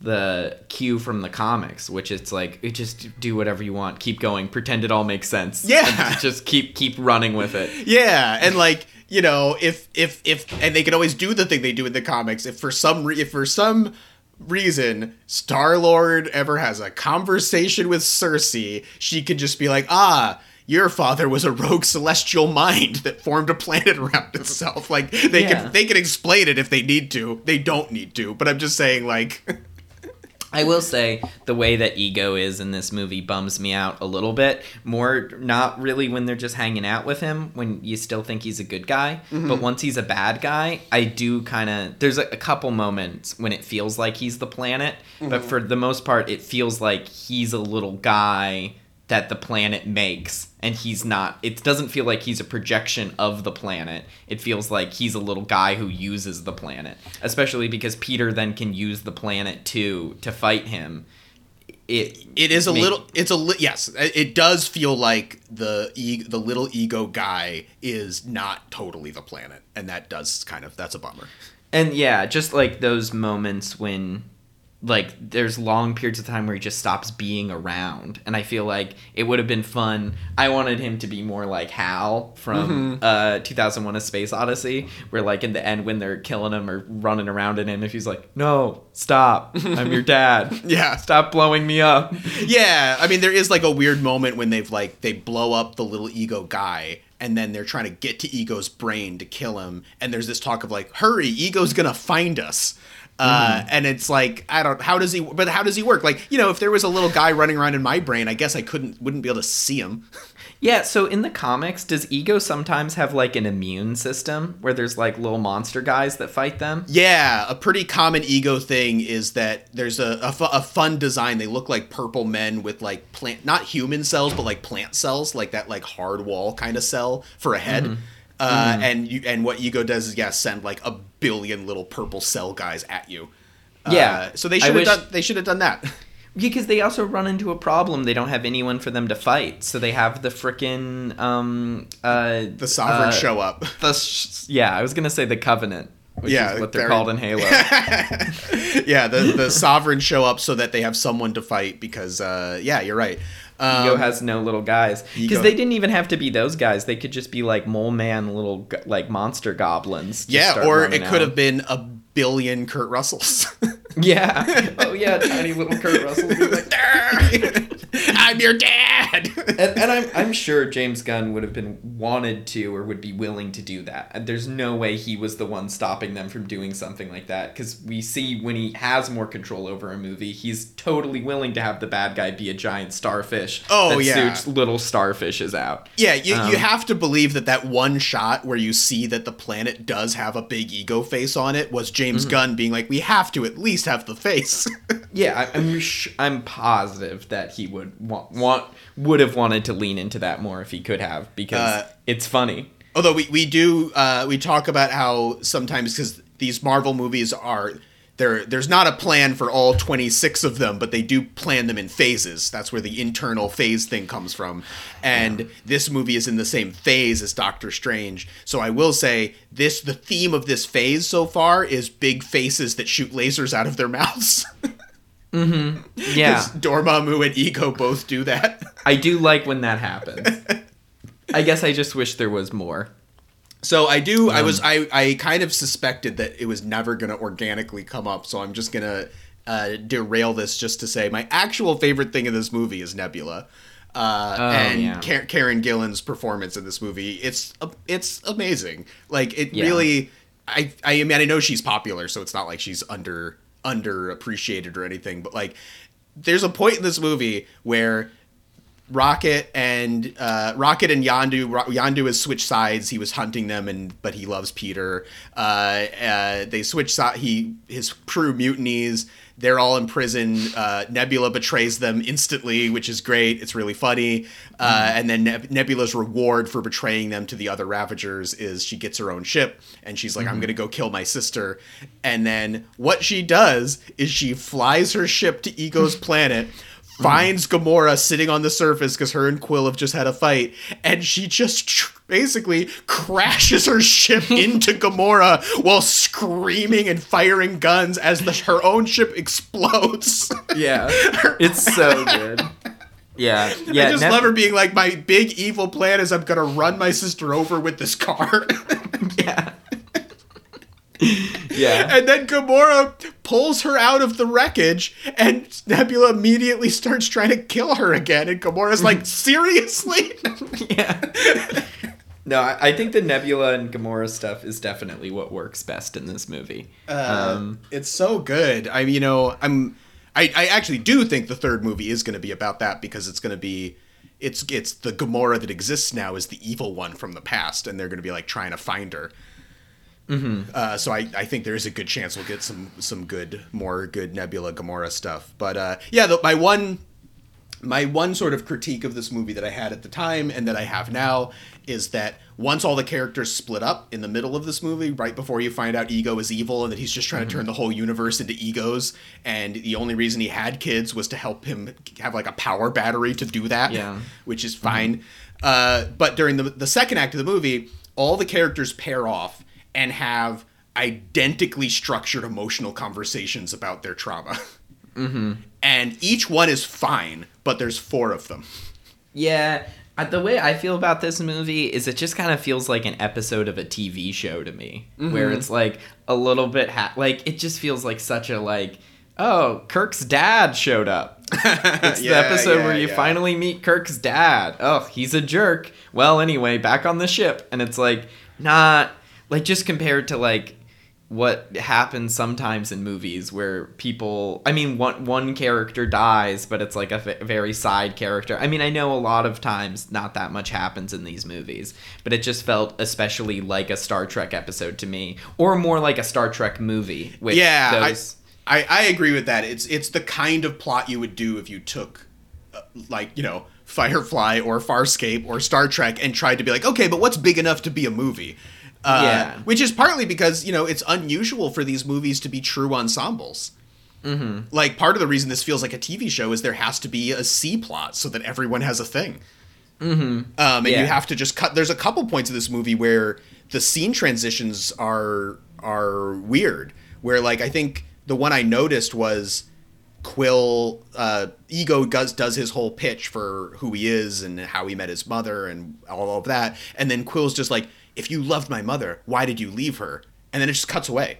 the cue from the comics, which it's like it just do whatever you want, keep going, pretend it all makes sense. Yeah. And just keep keep running with it. Yeah, and like you know, if if if and they can always do the thing they do in the comics. If for some re- if for some reason Star Lord ever has a conversation with Sersi, she could just be like, ah. Your father was a rogue celestial mind that formed a planet around itself. Like they Yeah. can they can explain it if they need to. They don't need to, but I'm just saying like I will say the way that ego is in this movie bums me out a little bit. More not really when they're just hanging out with him when you still think he's a good guy, mm-hmm. but once he's a bad guy, I do kind of there's a, a couple moments when it feels like he's the planet, but mm-hmm. for the most part it feels like he's a little guy that the planet makes and he's not it doesn't feel like he's a projection of the planet. It feels like he's a little guy who uses the planet especially because peter then can use the planet too to fight him. It it is a make- little it's a li- yes it does feel like the e- the little ego guy is not totally the planet and that does kind of that's a bummer. And yeah just like those moments when like there's long periods of time where he just stops being around. And i feel like it would have been fun. I wanted him to be more like hal from uh 2001 a space odyssey where like in the end when they're killing him or running around in him if he's like no stop. I'm your dad. Yeah. stop blowing me up. Yeah. I mean there is like a weird moment when they've like they blow up the little ego guy and then they're trying to get to ego's brain to kill him. And there's this talk of like hurry ego's gonna find us uh, and it's like I don't. How does he? But how does he work? Like you know, if there was a little guy running around in my brain, I guess I couldn't, wouldn't be able to see him. Yeah, so in the comics, does Ego sometimes have like an immune system where there's like little monster guys that fight them? Yeah, a pretty common ego thing is that there's a, a, fu- a fun design. They look like purple men with like plant, not human cells, but like plant cells, like that like hard wall kind of cell for a head. Uh, And you and what ego does is yeah, send like a billion little purple cell guys at you. Yeah, Uh, so they should have done. They should have done that. Because they also run into a problem. They don't have anyone for them to fight. So they have the frickin' um uh The sovereign uh, show up. The sh- yeah, I was gonna say the Covenant, which Yeah, is what they're very- called in Halo. yeah, the the sovereign show up so that they have someone to fight because uh, yeah, you're right. Um, Ego has no little guys because they didn't even have to be those guys. They could just be like mole man, little like monster goblins. yeah, or it could out. have been a billion Kurt Russells. Yeah. Oh yeah, tiny little Kurt Russell. like, I'm your dad. and, and I'm I'm sure James Gunn would have been wanted to or would be willing to do that. And There's no way he was the one stopping them from doing something like that because we see when he has more control over a movie, he's totally willing to have the bad guy be a giant starfish. Oh, that yeah. suits little starfishes out. Yeah, you, Um, you have to believe that that one shot where you see that the planet does have a big ego face on it was James Mm-hmm. Gunn being like, we have to at least have the face. Yeah, I, I'm sh- I'm positive that he would want, want would have wanted to lean into that more if he could have because Uh, it's funny. Although we, we do, uh, we talk about how sometimes, because these Marvel movies are, there there's not a plan for all 26 of them but they do plan them in phases. That's where the internal phase thing comes from. And this movie is in the same phase as doctor strange. So i will say this the theme of this phase so far is big faces that shoot lasers out of their mouths Yeah. dormammu and ego both do that I do like when that happens. I guess I just wish there was more. So I do. I Um, was. I. I kind of suspected that it was never going to organically come up. So I'm just gonna uh, derail this just to say my actual favorite thing in this movie is Nebula, uh, Oh, and yeah. Ka- Karen Gillan's performance in this movie. It's it's amazing. Like it Yeah. really. I. I mean, I know she's popular, so it's not like she's under underappreciated or anything. But like, there's a point in this movie where Rocket and uh, Rocket and Yondu. Ro- Yondu has switched sides. He was hunting them, and but he loves Peter. Uh, uh, they switch side. He his crew mutinies. They're all in prison. Uh, Nebula betrays them instantly, which is great. It's really funny. Uh, and then Neb- Nebula's reward for betraying them to the other Ravagers is she gets her own ship, and she's like, "I'm gonna go kill my sister." And then what she does is she flies her ship to Ego's planet finds Gamora sitting on the surface because her and Quill have just had a fight, and she just tr- basically crashes her ship into Gamora while screaming and firing guns as the, her own ship explodes. Yeah. It's so good. Yeah. Yeah. I just Neb- love her being like, "My big evil plan is I'm gonna run my sister over with this car." Yeah. yeah. And then Gamora pulls her out of the wreckage, and Nebula immediately starts trying to kill her again. And Gamora's like, "Seriously?" Yeah. No, I I think the Nebula and Gamora stuff is definitely what works best in this movie. um, it's so good. I you know I'm I, I actually do think the third movie is going to be about that because it's going to be it's it's the Gamora that exists now is the evil one from the past, and they're going to be like trying to find her. Mm-hmm. Uh, so I, I think there is a good chance we'll get some some good more good Nebula Gamora stuff. But uh, yeah, the, my one my one sort of critique of this movie that I had at the time and that I have now is that once all the characters split up in the middle of this movie, right before you find out Ego is evil and that he's just trying to turn the whole universe into egos, and the only reason he had kids was to help him have like a power battery to do that, Yeah. which is fine. Uh, but during the the second act of the movie, all the characters pair off and have identically structured emotional conversations about their trauma. Mm-hmm. And each one is fine, but there's four of them. yeah. The way I feel about this movie is it just kind of feels like an episode of a TV show to me, where mm-hmm. it's like a little bit ha- like it just feels like such a like oh Kirk's dad showed up. It's the episode yeah, where you yeah. finally meet Kirk's dad. Oh, he's a jerk. Well, anyway, back on the ship, and it's like not like just compared to like what happens sometimes in movies where people I mean one one character dies but it's like a v- very side character. I mean I know a lot of times not that much happens in these movies, but it just felt especially like a Star Trek episode to me or more like a Star Trek movie with yeah, those I, I I agree with that. It's it's the kind of plot you would do if you took, uh, like you know, Firefly or Farscape or Star Trek and tried to be like, okay, but what's big enough to be a movie? Uh, Yeah. Which is partly because you know it's unusual for these movies to be true ensembles. Mm-hmm. Like part of the reason this feels like a TV show is there has to be a C plot so that everyone has a thing. Mm-hmm. Um, and Yeah. you have to just cut. There's a couple points of this movie where the scene transitions are are weird. Where like I think the one I noticed was Quill uh, Ego does does his whole pitch for who he is and how he met his mother and all of that, and then Quill's just like, "If you loved my mother, why did you leave her?" And then it just cuts away,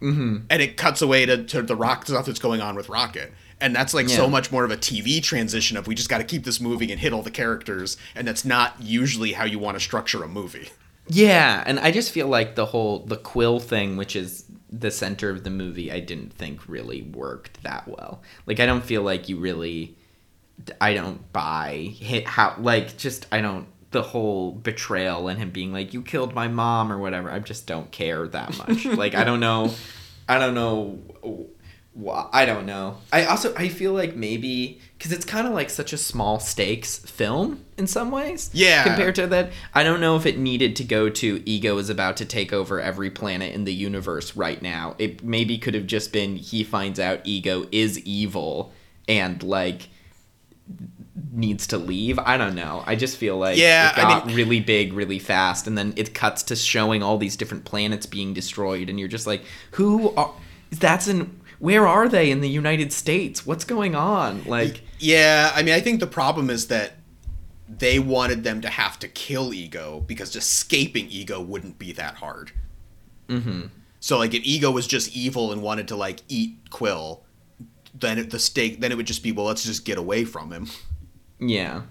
mm-hmm. and it cuts away to, to the rock stuff that's going on with Rocket, and that's like so much more of a TV transition of we just got to keep this moving and hit all the characters, and that's not usually how you want to structure a movie. Yeah, and I just feel like the whole the quill thing, which is the center of the movie, I didn't think really worked that well. Like I don't feel like you really I don't buy hit how like just I don't the whole betrayal and him being like you killed my mom or whatever. I just don't care that much. like I don't know I don't know I don't know. I also I feel like maybe because it's kind of like such a small stakes film in some ways. Yeah. Compared to that, I don't know if it needed to go to ego is about to take over every planet in the universe right now. It maybe could have just been he finds out ego is evil and like needs to leave. I don't know. I just feel like Yeah, it I got mean- really big really fast and then it cuts to showing all these different planets being destroyed and you're just like who are that's in where are they in the United States? What's going on? Like Yeah, I mean, I think the problem is that they wanted them to have to kill Ego because escaping Ego wouldn't be that hard. Mm-hmm. So, like, if Ego was just evil and wanted to like eat Quill, then it, the stake, then it would just be, well, let's just get away from him. yeah.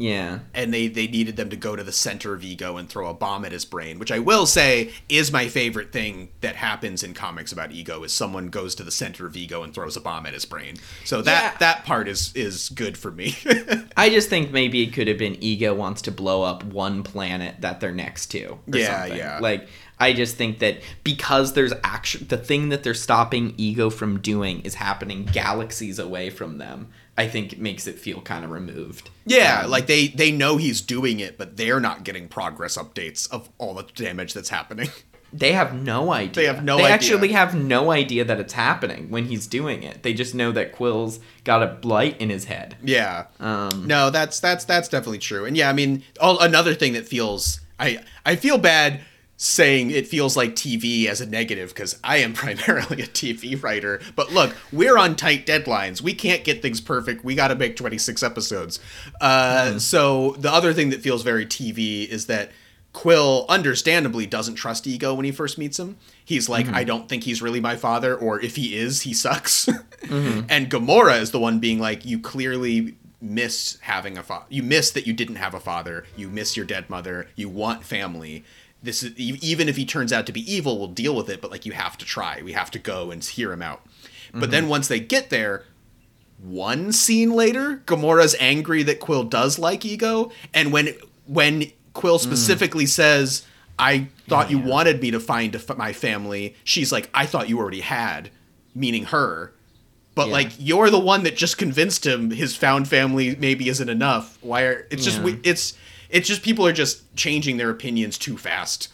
Yeah. And they they needed them to go to the center of Ego and throw a bomb at his brain, which I will say is my favorite thing that happens in comics about Ego is someone goes to the center of Ego and throws a bomb at his brain. So that Yeah. that part is is good for me. I just think maybe it could have been Ego wants to blow up one planet that they're next to. Or Yeah, something. yeah. Like I just think that because there's actually the thing that they're stopping Ego from doing is happening galaxies away from them. I think it makes it feel kind of removed. Yeah, Um, like they they know he's doing it, but they're not getting progress updates of all the damage that's happening. They have no idea. They have no They idea. actually have no idea that it's happening when he's doing it. They just know that Quill's got a blight in his head. Yeah. Um, No, that's that's that's definitely true. And yeah, I mean, all, another thing that feels I I feel bad saying it feels like TV as a negative because I am primarily a TV writer. But look, we're on tight deadlines. We can't get things perfect. We got to make 26 episodes. Uh, mm-hmm. So the other thing that feels very TV is that Quill understandably doesn't trust Ego when he first meets him. He's like, mm-hmm. I don't think he's really my father, or if he is, he sucks. Mm-hmm. And Gamora is the one being like, you clearly miss having a father. You miss that you didn't have a father. You miss your dead mother. You want family. This is even if he turns out to be evil, we'll deal with it. But like, you have to try. We have to go and hear him out. But then mm-hmm. once they get there, one scene later, Gamora's angry that Quill does like Ego, and when when Quill mm. specifically says, "I thought you wanted me to find a f- my family," she's like, "I thought you already had," meaning her. But Yeah. like, you're the one that just convinced him his found family maybe isn't enough. Why are it's just we it's it's just people are just changing their opinions too fast.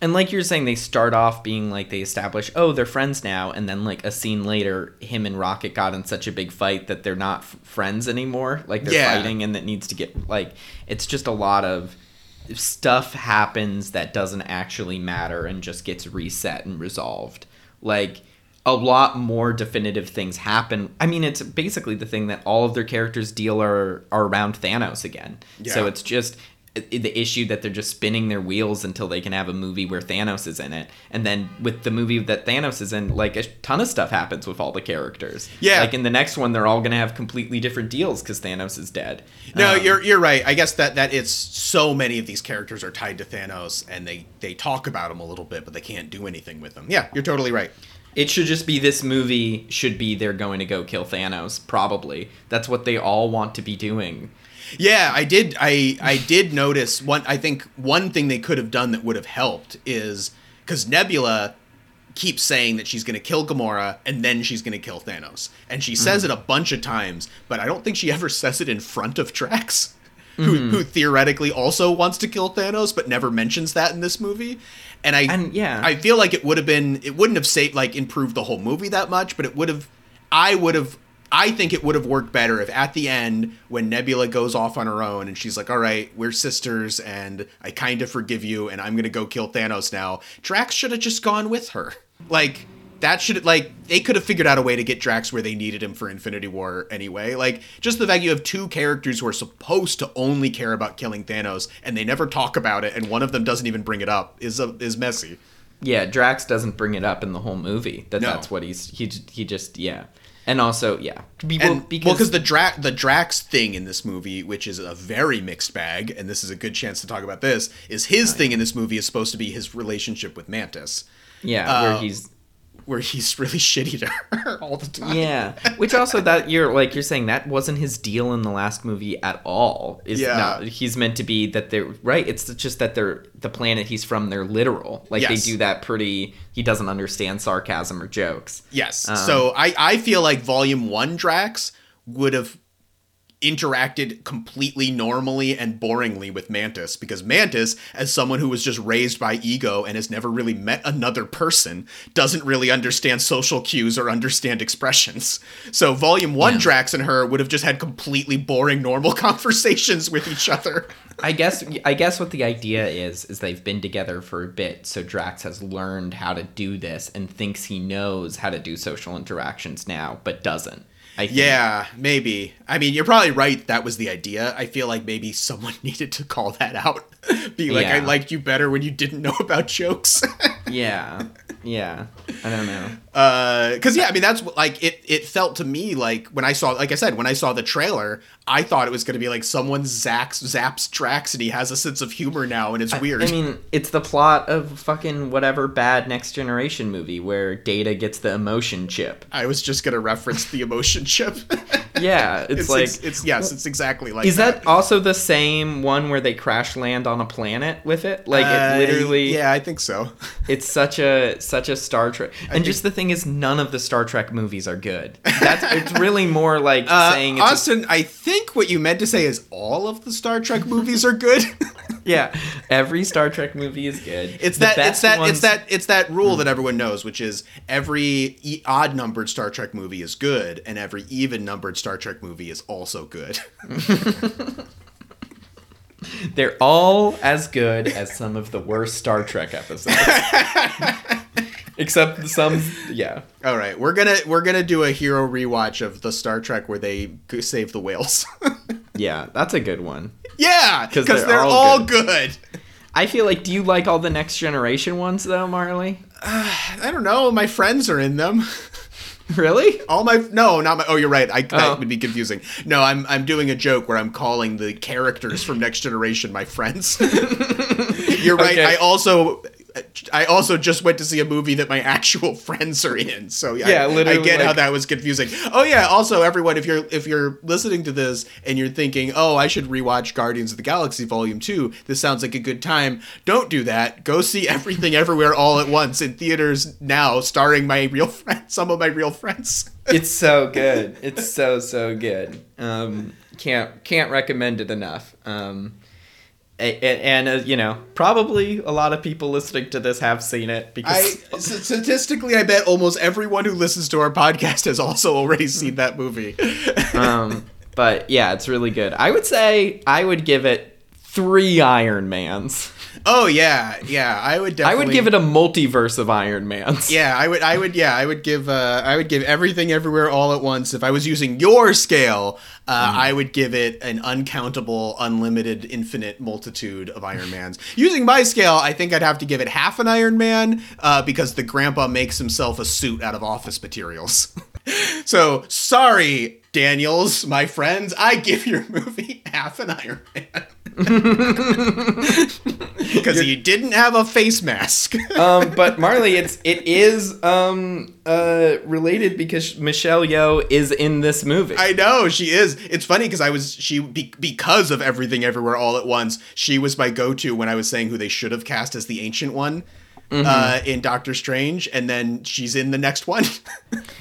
And like you're saying, they start off being like they establish, oh, they're friends now, and then like a scene later, him and Rocket got in such a big fight that they're not f- friends anymore. Like they're Yeah. fighting, and that needs to get like it's just a lot of stuff happens that doesn't actually matter and just gets reset and resolved. Like a lot more definitive things happen. I mean, it's basically the thing that all of their characters deal are are around Thanos again. Yeah. So it's just the issue that they're just spinning their wheels until they can have a movie where Thanos is in it. And then with the movie that Thanos is in, like a ton of stuff happens with all the characters. Yeah. Like in the next one, they're all going to have completely different deals because Thanos is dead. No, Um, you're you're right. I guess that that it's so many of these characters are tied to Thanos, and they they talk about him a little bit, but they can't do anything with them. Yeah, you're totally right. It should just be this movie should be they're going to go kill Thanos. Probably that's what they all want to be doing. Yeah, I did. I I did notice one. I think one thing they could have done that would have helped is because Nebula keeps saying that she's going to kill Gamora and then she's going to kill Thanos, and she says mm. it a bunch of times, but I don't think she ever says it in front of Drax. Who, mm-hmm. who theoretically also wants to kill Thanos, but never mentions that in this movie, and I And, yeah. I feel like it would have been it wouldn't have saved like improved the whole movie that much, but it would have I would have I think it would have worked better if at the end when Nebula goes off on her own and she's like, "All right, we're sisters and I kind of forgive you and I'm going to go kill Thanos now." Drax should have just gone with her. Like that should like they could have figured out a way to get Drax where they needed him for Infinity War anyway. Like just the fact you have two characters who are supposed to only care about killing Thanos and they never talk about it and one of them doesn't even bring it up is a, is messy. Yeah, Drax doesn't bring it up in the whole movie. That No. that's what he's he he just yeah. And also yeah, people and because well, because the Drax the Drax thing in this movie, which is a very mixed bag, and this is a good chance to talk about this, is his thing in this movie is supposed to be his relationship with Mantis. yeah, uh, where he's where he's really shitty to her all the time. Yeah, which also that you're like you're saying that wasn't his deal in the last movie at all. Is Yeah. not he's meant to be that they're right. It's just that they're the planet he's from. They're literal. Like Yes. they do that pretty. He doesn't understand sarcasm or jokes. Yes. Um, so I, I feel like Volume 1 Drax would have interacted completely normally and boringly with Mantis because Mantis, as someone who was just raised by ego and has never really met another person, doesn't really understand social cues or understand expressions. So Volume 1 Yeah. Drax and her would have just had completely boring normal conversations with each other. I guess I guess what the idea is is they've been together for a bit, so Drax has learned how to do this and thinks he knows how to do social interactions now, but doesn't. Yeah, maybe. I mean, you're probably right. That was the idea. I feel like maybe someone needed to call that out. Be like, I liked you better when you didn't know about jokes. Yeah. Yeah. I don't know. Uh, because yeah, I mean, that's like it. It felt to me like when I saw, like I said, when I saw the trailer, I thought it was going to be like someone zaps zaps Drax and he has a sense of humor now, and it's weird. I mean, it's the plot of fucking whatever bad next generation movie where Data gets the emotion chip. I was just going to reference the emotion chip. Yeah, it's, it's like it's, it's yes, it's exactly like Is that also the same one where they crash land on a planet with it? Like Uh, it literally Yeah, I think so. it's such a such a Star Trek. And just the thing is none of the Star Trek movies are good. That's it's really more like Uh, saying it's a- Austin, I think what you meant to say is all of the Star Trek movies are good. yeah, every Star Trek movie is good. It's The that it's that ones- it's that it's that rule hmm. that everyone knows, which is every e- odd numbered Star Trek movie is good, and every even numbered Star Trek movie is also good. They're all as good as some of the worst Star Trek episodes. Except some yeah. All right, we're gonna we're gonna do a hero rewatch of the Star Trek where they save the whales. Yeah, that's a good one. Yeah, because they're they're, all all good. good. I feel like do you like all the next generation ones though, Marley? I don't know. My friends are in them. Really? All my no, not my. Oh, you're right. I that Oh. would be confusing. No, I'm I'm doing a joke where I'm calling the characters from Next Generation my friends. you're right. Okay. I also. I also just went to see a movie that my actual friends are in, so yeah, I, literally, I get how that was confusing. Oh yeah, also everyone, if you're if you're listening to this and you're thinking, oh, I should rewatch Guardians of the Galaxy Volume Two, this sounds like a good time. Don't do that. Go see Everything Everywhere All at Once in theaters now, starring my real friends, some of my real friends. It's so good. It's so so good. Um, can't can't recommend it enough. Um, a- a- and uh, you know, probably a lot of people listening to this have seen it because s- statistically, I bet almost everyone who listens to our podcast has also already seen that movie. um, but yeah, it's really good. I would say I would give it three Iron Mans. Oh yeah, yeah. I would I would give it a multiverse of Iron Mans. Yeah, I would. I would. Yeah, I would give. Uh, I would give everything everywhere all at once. If I was using your scale, uh, I would give it an uncountable, unlimited, infinite multitude of Iron Mans. using my scale, I think I'd have to give it half an Iron Man uh, because the grandpa makes himself a suit out of office materials. so sorry, Daniels, my friends. I give your movie half an Iron Man. Because he didn't have a face mask. um, but Marley, it's it is um uh related because Michelle Yeoh is in this movie. I know she is. It's funny because I was she be, because of everything everywhere all at once. She was my go-to when I was saying who they should have cast as the ancient one uh, in Doctor Strange, and then she's in the next one.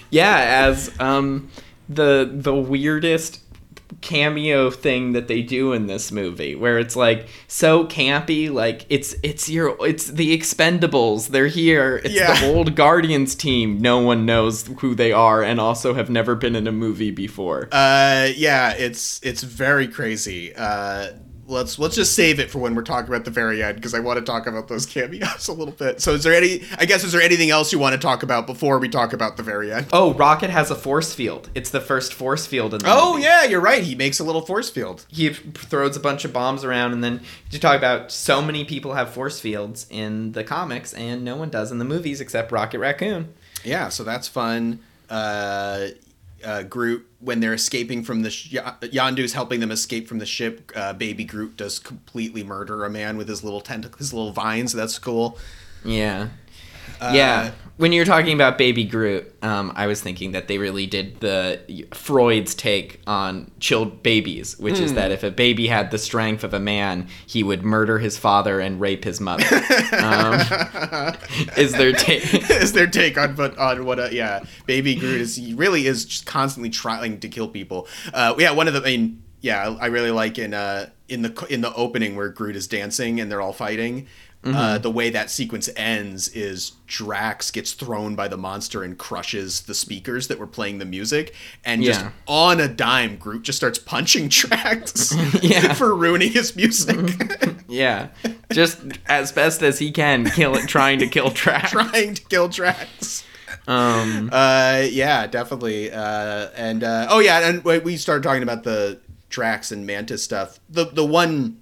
Yeah, as um the the weirdest cameo thing that they do in this movie where it's like so campy like it's it's your it's the expendables they're here it's Yeah. the old guardians team no one knows who they are and also have never been in a movie before uh, yeah, it's it's very crazy. Uh, let's let's just save it for when we're talking about the very end because I want to talk about those cameos a little bit. So, is there any? I guess is there anything else you want to talk about before we talk about the very end? oh rocket has a force field it's the first force field in the Oh movie. yeah, you're right. He makes a little force field. he throws a bunch of bombs around and then you talk about so many people have force fields in the comics and no one does in the movies except rocket raccoon Yeah, so that's fun. Uh, uh, Groot, when they're escaping from the sh- Yondu's helping them escape from the ship. Uh, Baby Groot does completely murder a man with his little tentacles, his little vines. That's cool. yeah yeah. When you were talking about Baby Groot, um, I was thinking that they really did the Freud's take on chilled babies, which is that if a baby had the strength of a man, he would murder his father and rape his mother. um, is their take? is their take on but on what a yeah baby Groot is he really is just constantly trying to kill people. Uh, yeah, one of the I mean yeah I really like in uh in the in the opening where Groot is dancing and they're all fighting. Mm-hmm. Uh, the way that sequence ends is Drax gets thrown by the monster and crushes the speakers that were playing the music, and just Yeah. on a dime, Groot just starts punching Drax Yeah. for ruining his music. Yeah, just as best as he can, kill it, trying to kill Drax. trying to kill Drax. Um, Uh, yeah, definitely. Uh, and uh, oh yeah, and we- we started talking about the Drax and Mantis stuff. The the one,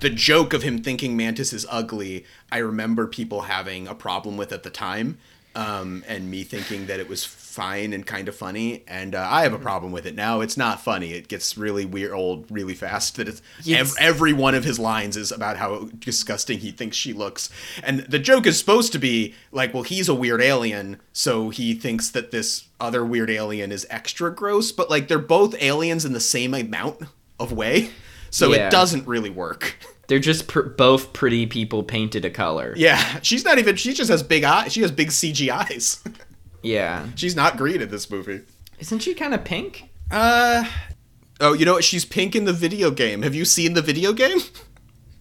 the joke of him thinking Mantis is ugly. I remember people having a problem with at the time, um, and me thinking that it was fine and kind of funny. And uh, I have a problem with it now. It's not funny. It gets really weird, old, really fast. That it's Yes. ev- every one of his lines is about how disgusting he thinks she looks. And the joke is supposed to be like, well, he's a weird alien, so he thinks that this other weird alien is extra gross, but like they're both aliens in the same amount of way. So Yeah. it doesn't really work. they're just pr- both pretty people painted a color. Yeah, she's not even. She just has big eyes. She has big CG eyes. Yeah. she's not green in this movie. Isn't she kind of pink? Uh, oh, you know what? She's pink in the video game. Have you seen the video game?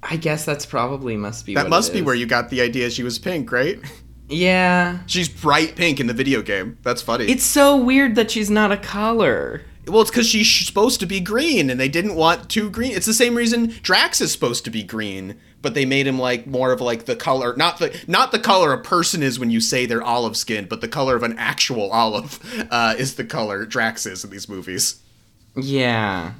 I guess that's probably must be. That must be where you got the idea she was pink, right? Yeah. She's bright pink in the video game. That's funny. It's so weird that she's not a color. Well, it's because she's supposed to be green, and they didn't want too green. It's the same reason Drax is supposed to be green, but they made him like more of like the color, not the not the color a person is when you say they're olive skinned, but the color of an actual olive uh, is the color Drax is in these movies. Yeah.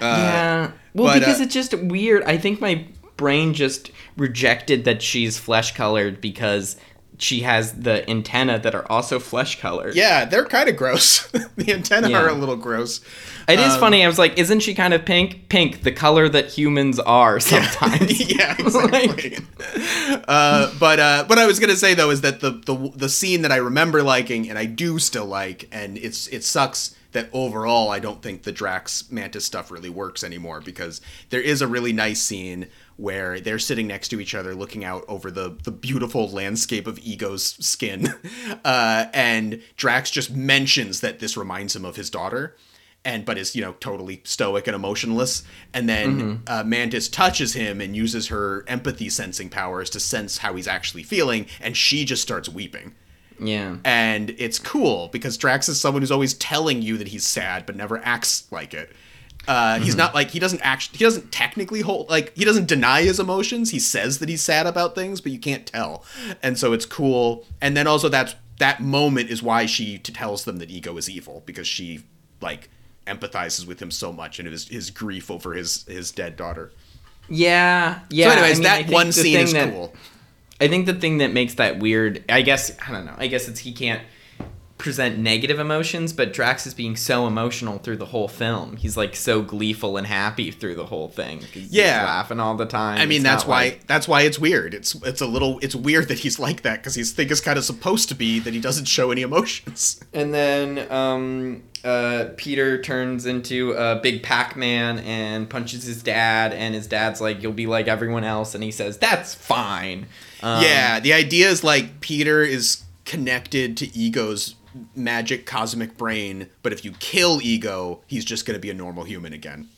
Uh, yeah. Well, but, because uh, it's just weird. I think my brain just rejected that she's flesh colored because she has the antenna that are also flesh colored. Yeah, they're kind of gross. the antennae Yeah. are a little gross. It is Um, funny. I was like, isn't she kind of pink? Pink, the color that humans are sometimes. yeah, exactly. uh, but uh, what I was gonna say though is that the, the the scene that I remember liking and I do still like, and it's it sucks that overall I don't think the Drax Mantis stuff really works anymore because there is a really nice scene where they're sitting next to each other looking out over the the beautiful landscape of Ego's skin, uh, and Drax just mentions that this reminds him of his daughter and but is you know totally stoic and emotionless. And then uh, mantis touches him and uses her empathy sensing powers to sense how he's actually feeling and she just starts weeping. Yeah. and it's cool because drax is someone who's always telling you that he's sad but never acts like it uh, he's not like he doesn't actually he doesn't technically hold like he doesn't deny his emotions he says that he's sad about things but you can't tell and so it's cool and then also that's that moment is why she t- tells them that ego is evil because she like empathizes with him so much and his his grief over his his dead daughter. Yeah. Yeah. so, anyways, I mean, that one scene is that- cool. I think the thing that makes that weird, I guess, I don't know. I guess it's he can't present negative emotions, but Drax is being so emotional through the whole film. He's like so gleeful and happy through the whole thing. he's Yeah. laughing all the time. I mean, It's that's why like- that's why it's weird. It's it's a little it's weird that he's like that because his thing is kind of supposed to be that he doesn't show any emotions. And then um, uh, Peter turns into a big Pac-Man and punches his dad, and his dad's like, "You'll be like everyone else," and he says, "That's fine." Um, yeah, the idea is like Peter is connected to Ego's magic cosmic brain, but if you kill Ego, he's just going to be a normal human again.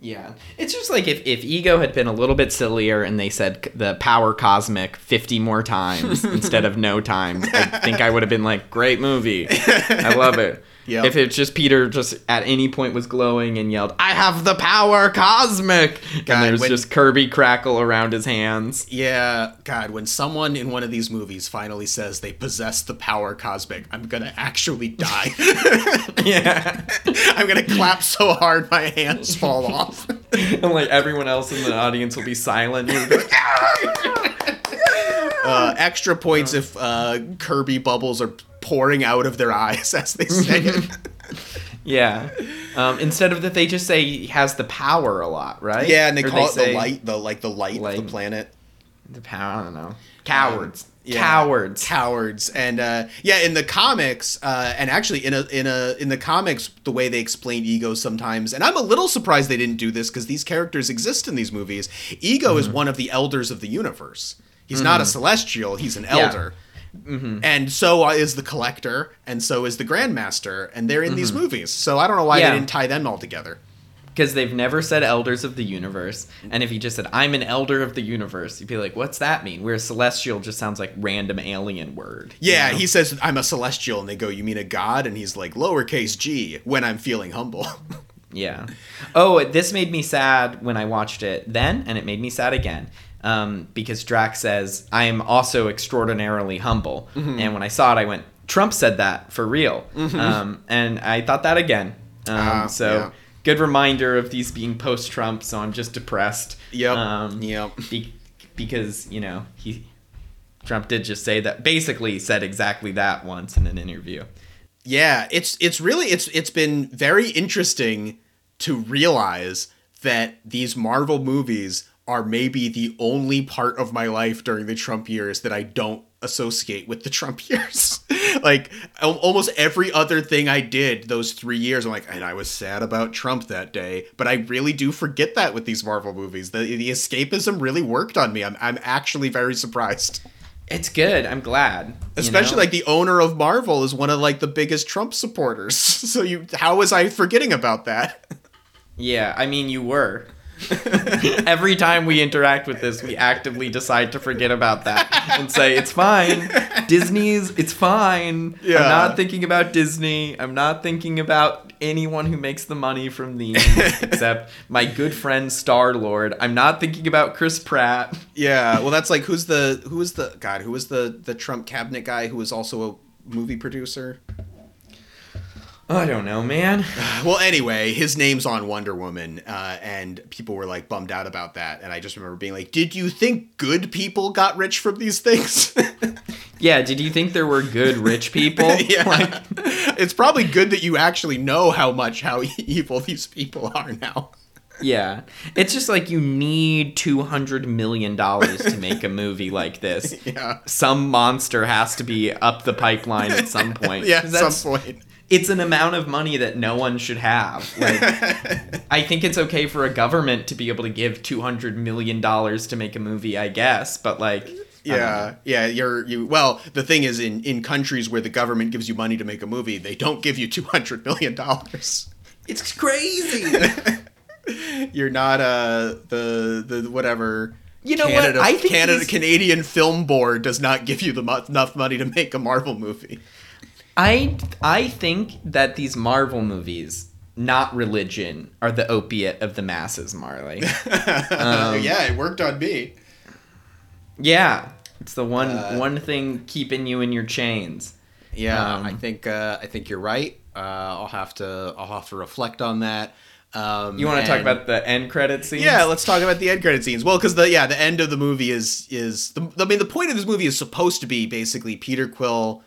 Yeah. It's just like if, if Ego had been a little bit sillier and they said the power cosmic 50 more times instead of no times, I think I would have been like, great movie. I love it. Yep. If it's just Peter just at any point was glowing and yelled, I have the power cosmic! God, and there's when- just Kirby crackle around his hands. Yeah, God, when someone in one of these movies finally says they possess the power cosmic, I'm gonna actually die. Yeah. I'm gonna clap so hard my hands fall off. and like everyone else in the audience will be silent. And you'll be like, Uh, extra points if uh, Kirby bubbles are pouring out of their eyes as they say it. yeah. Um, instead of that, they just say he has the power a lot, right? yeah, and they Or call it the light, the like the light, of the planet. The power, I don't know. Cowards. Yeah. Cowards. cowards and uh yeah in the comics uh and actually in a in a in the comics the way they explain ego sometimes and i'm a little surprised they didn't do this because these characters exist in these movies ego is one of the elders of the universe he's not a mm-hmm. celestial he's an elder mm-hmm. and so uh, is the collector and so is the grandmaster and they're in these mm-hmm. movies so i don't know why Yeah. they didn't tie them all together Because they've never said elders of the universe. And if he just said, I'm an elder of the universe, you'd be like, what's that mean? Whereas celestial just sounds like random alien word. you yeah know? he says i'm a celestial and they go you mean a god and he's like lowercase g when i'm feeling humble Yeah. Oh, this made me sad when I watched it then, and it made me sad again. Um, because Drax says, I am also extraordinarily humble. Mm-hmm. And when I saw it, I went, Trump said that for real. Um, and I thought that again. Um, Ah, so, yeah. good reminder of these being post Trump, so I'm just depressed. Yep, Um, yep. Be- because, you know, he. Trump did just say that, basically said exactly that once in an interview. Yeah, it's it's really it's it's been very interesting to realize that these Marvel movies are maybe the only part of my life during the Trump years that I don't associate with the Trump years. like almost every other thing I did those 3 years I'm like and I was sad about Trump that day, but I really do forget that with these Marvel movies. The the escapism really worked on me. I'm I'm actually very surprised. It's good. I'm glad. you Especially know? like the owner of Marvel is one of like the biggest Trump supporters. So you how was I forgetting about that? Yeah, I mean, you were. Every time we interact with this, we actively decide to forget about that and say, it's fine. Disney's, it's fine. Yeah. I'm not thinking about Disney. I'm not thinking about anyone who makes the money from these, except my good friend Star Lord. I'm not thinking about Chris Pratt. Yeah, well that's like who's the who was the god, who was the the Trump cabinet guy who was also a movie producer? I don't know, man. Well, anyway, his name's on Wonder Woman, uh, and people were like bummed out about that. And I just remember being like, "Did you think good people got rich from these things?" Yeah, did you think there were good rich people? yeah, Like, it's probably good that you actually know how much how evil these people are now. Yeah. It's just like you need $200 million to make a movie like this. Yeah. Some monster has to be up the pipeline at some point. yeah, at some point. It's an amount of money that no one should have. Like, I think it's okay for a government to be able to give $200 million to make a movie, I guess. But, like. Yeah, yeah, you're you. Well, the thing is, in in countries where the government gives you money to make a movie, they don't give you two hundred million dollars. it's crazy. You're not uh the the whatever. You know what? Canada, I think Canada Canadian Film Board does not give you the mo- enough money to make a Marvel movie. I I think that these Marvel movies, not religion, are the opiate of the masses, Marley. Um, yeah, it worked on me. yeah, it's the one Uh, one thing keeping you in your chains. Yeah, Um, I think uh, I think you're right. Uh, I'll have to I'll have to reflect on that. Um, You want to talk about the end credit scenes? Yeah, let's talk about the end credit scenes. Well, because the yeah, the end of the movie is is the I mean the point of this movie is supposed to be basically Peter Quill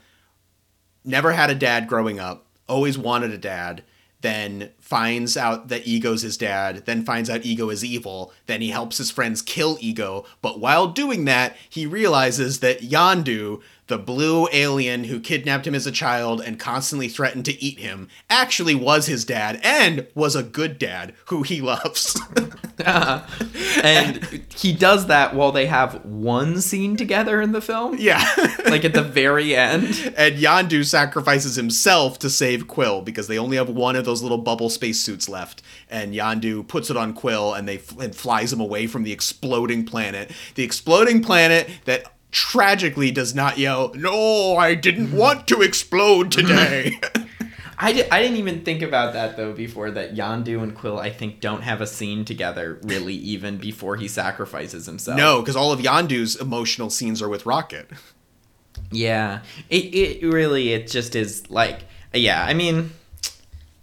never had a dad growing up, always wanted a dad, then finds out that Ego's his dad, then finds out Ego is evil, then he helps his friends kill Ego, but while doing that, he realizes that Yondu, the blue alien who kidnapped him as a child and constantly threatened to eat him, actually was his dad and was a good dad who he loves. and he does that while they have one scene together in the film. yeah. like at the very end. and Yondu sacrifices himself to save Quill because they only have one of those little bubble spacesuits left. And Yondu puts it on Quill and they and flies him away from the exploding planet. The exploding planet that tragically does not yell, "No, I didn't want to explode today." I, di- I didn't even think about that though before that Yondu and Quill I think don't have a scene together really even before he sacrifices himself. no, because all of Yondu's emotional scenes are with Rocket. Yeah. It it really it just is like yeah, I mean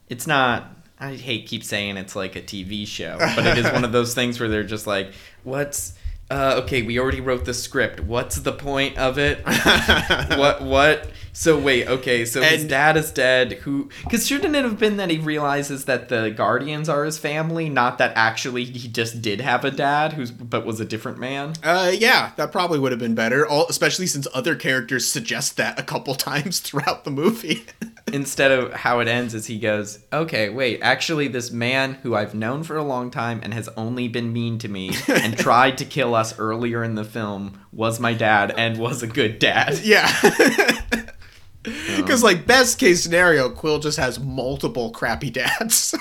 it's not I hate keep saying it's like a TV show, but it is one of those things where they're just like what's uh, okay, we already wrote the script. What's the point of it? what what? So wait, okay, so his dad is dead. Who? Because shouldn't it have been that he realizes that the Guardians are his family, not that actually he just did have a dad who's but was a different man? Uh, yeah, that probably would have been better, all, especially since other characters suggest that a couple times throughout the movie. Instead of how it ends is he goes, okay, wait, actually this man who I've known for a long time and has only been mean to me and tried to kill us earlier in the film was my dad and was a good dad. yeah. Because, like, best case scenario, Quill just has multiple crappy dads.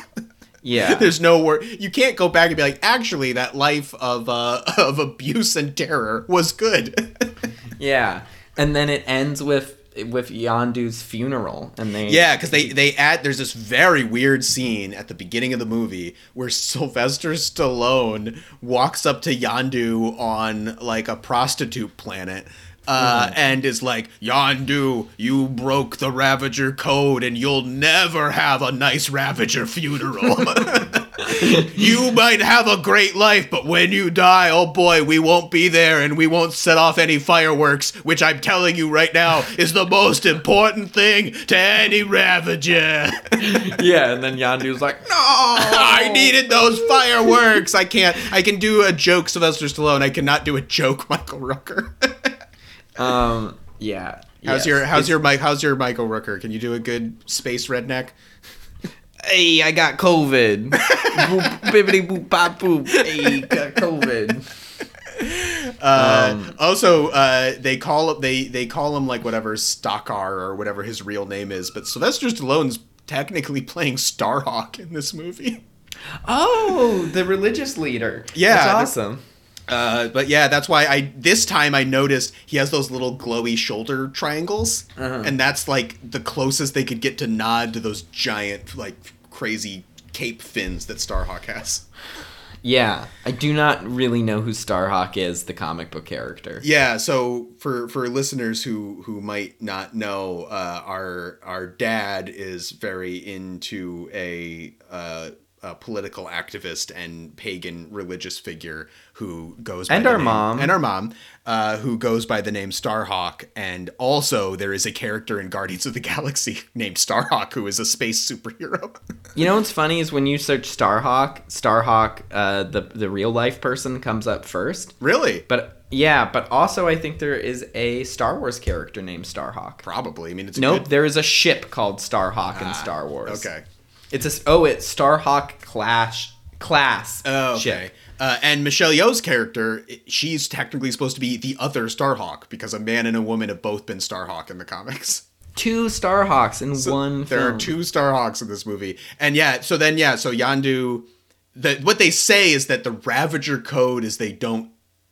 Yeah. There's no word. You can't go back and be like, actually, that life of uh, of abuse and terror was good. Yeah, and then it ends with with Yondu's funeral, and they yeah, because they they add. There's this very weird scene at the beginning of the movie where Sylvester Stallone walks up to Yondu on like a prostitute planet. Uh, and is like, Yondu, you broke the Ravager code and you'll never have a nice Ravager funeral. you might have a great life, but when you die, oh boy, we won't be there and we won't set off any fireworks, which I'm telling you right now is the most important thing to any Ravager. yeah, and then Yondu's like, no, I needed those fireworks. I can't. I can do a joke, Sylvester Stallone. I cannot do a joke, Michael Rooker. Um, yeah. how's yes. your How's It's- your Mike? How's your Michael Rooker? Can you do a good space redneck? Hey, I got COVID. boop, bibbity boop pop boop. Hey, got COVID. Uh, Um, also, uh, they call up they they call him like whatever Stakar or whatever his real name is, but Sylvester Stallone's technically playing Starhawk in this movie. Oh, the religious leader. Yeah, That's that's- awesome. Uh, but yeah, that's why I this time I noticed he has those little glowy shoulder triangles, Uh-huh. and that's like the closest they could get to nod to those giant like crazy cape fins that Starhawk has. Yeah, I do not really know who Starhawk is, the comic book character. Yeah, so for for listeners who who might not know, uh, our our dad is very into a. Uh, a political activist and pagan religious figure who goes by And the our name- mom. and our mom uh, who goes by the name Starhawk and also there is a character in Guardians of the Galaxy named Starhawk who is a space superhero. You know what's funny is when you search Starhawk, Starhawk, uh, the the real life person comes up first. really? But yeah, but also I think there is a Star Wars character named Starhawk. Probably. I mean, it's Nope, good- there is a ship called Starhawk in Ah, Star Wars. Okay. It's a oh, it's Starhawk clash class. Oh, okay. Uh, and Michelle Yeoh's character, she's technically supposed to be the other Starhawk because a man and a woman have both been Starhawk in the comics. Two Starhawks in one. There film. are two Starhawks in this movie, and yeah. So then, yeah. So Yondu, the what they say is that the Ravager code is they don't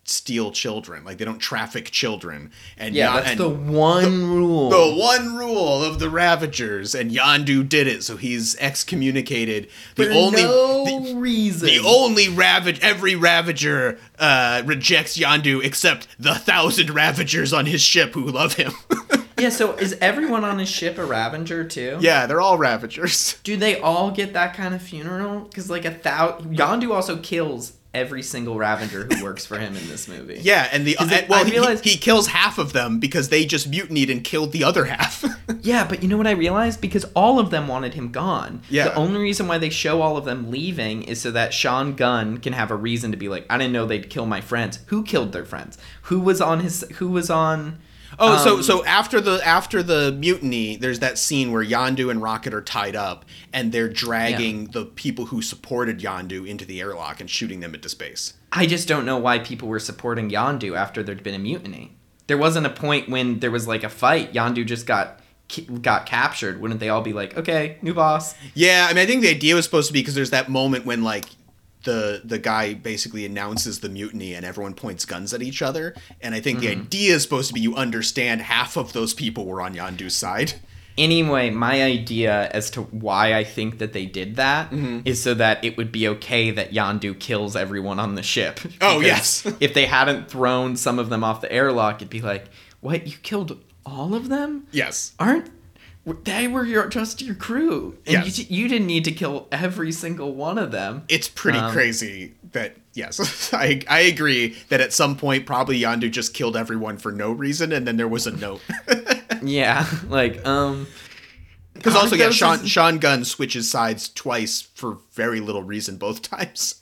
steal children, like they don't traffic children, and Yeah, that's the one rule. the one rule of the Ravagers, and Yondu did it, so he's excommunicated. The For only no the, reason. the only ravage every Ravager uh, rejects Yondu except the thousand Ravagers on his ship who love him. yeah. So is everyone on his ship a Ravager too? yeah, they're all Ravagers. Do they all get that kind of funeral? Because like a thousand. Yondu also kills every single Ravager who works for him in this movie. Yeah, and the uh, it- well, I he- he, kills half of them because they just mutinied and killed the other half. Yeah, but you know what I realized? Because all of them wanted him gone. Yeah. The only reason why they show all of them leaving is so that Sean Gunn can have a reason to be like, I didn't know they'd kill my friends. Who killed their friends? Who was on his? Who was on? Oh, so um, so after the after the mutiny, there's that scene where Yondu and Rocket are tied up and they're dragging the people who supported Yondu into the airlock and shooting them into space. I just don't know why people were supporting Yondu after there'd been a mutiny. There wasn't a point when there was like a fight. Yondu just got got captured. Wouldn't they all be like, okay, new boss? Yeah, I mean, I think the idea was supposed to be because there's that moment when like the the guy basically announces the mutiny and everyone points guns at each other, and I think the idea is supposed to be you understand half of those people were on Yondu's side. Anyway, my idea as to why I think that they did that is Mm-hmm. so that it would be okay that Yondu kills everyone on the ship. Oh, yes. if they hadn't thrown some of them off the airlock, it'd be like, what? You killed all of them? Yes. Aren't they were your just your crew, and you, you didn't need to kill every single one of them. It's pretty Um, crazy that yes, I I agree that at some point probably Yondu just killed everyone for no reason, and then there was a note. Yeah, like um, Because also, yeah, Sean is- Sean Gunn switches sides twice for very little reason both times.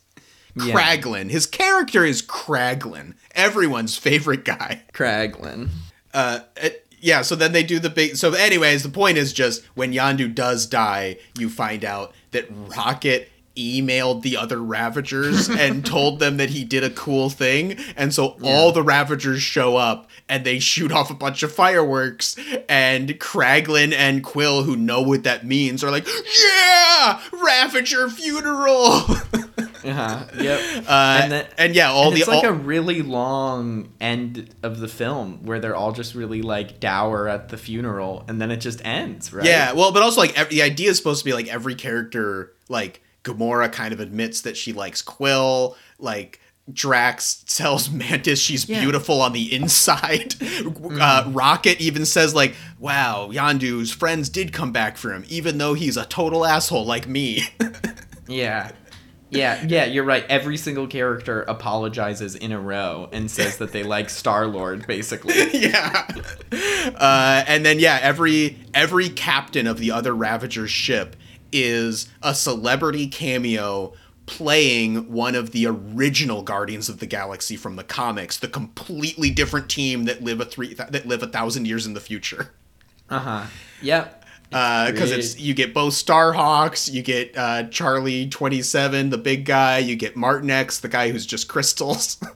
Yeah. Kraglin, his character is Kraglin, everyone's favorite guy. Kraglin. Uh, it- yeah. So then they do the big. So, anyways, the point is just when Yondu does die, you find out that Rocket emailed the other Ravagers and told them that he did a cool thing, and so all the Ravagers show up and they shoot off a bunch of fireworks, and Kraglin and Quill, who know what that means, are like, "Yeah, Ravager funeral." Uh-huh. Yep. Uh, And and, yeah, all And the it's like a really long end of the film where they're all just really like dour at the funeral, and then it just ends, right? Yeah, well, but also like every, the idea is supposed to be like every character, like Gamora, kind of admits that she likes Quill. Like Drax tells Mantis she's Yeah. beautiful on the inside. Uh, Rocket even says like, "Wow, Yondu's friends did come back for him, even though he's a total asshole like me." Yeah. Yeah, yeah, you're right. Every single character apologizes in a row and says that they like Star Lord, basically. yeah. Uh, and then yeah, every every captain of the other Ravager ship is a celebrity cameo playing one of the original Guardians of the Galaxy from the comics, the completely different team that live a three that live a thousand years in the future. Uh huh. Yep. Because Great. it's you get both Starhawks, you get uh, Charlie Twenty Seven, the big guy, you get Martinex, the guy who's just crystals.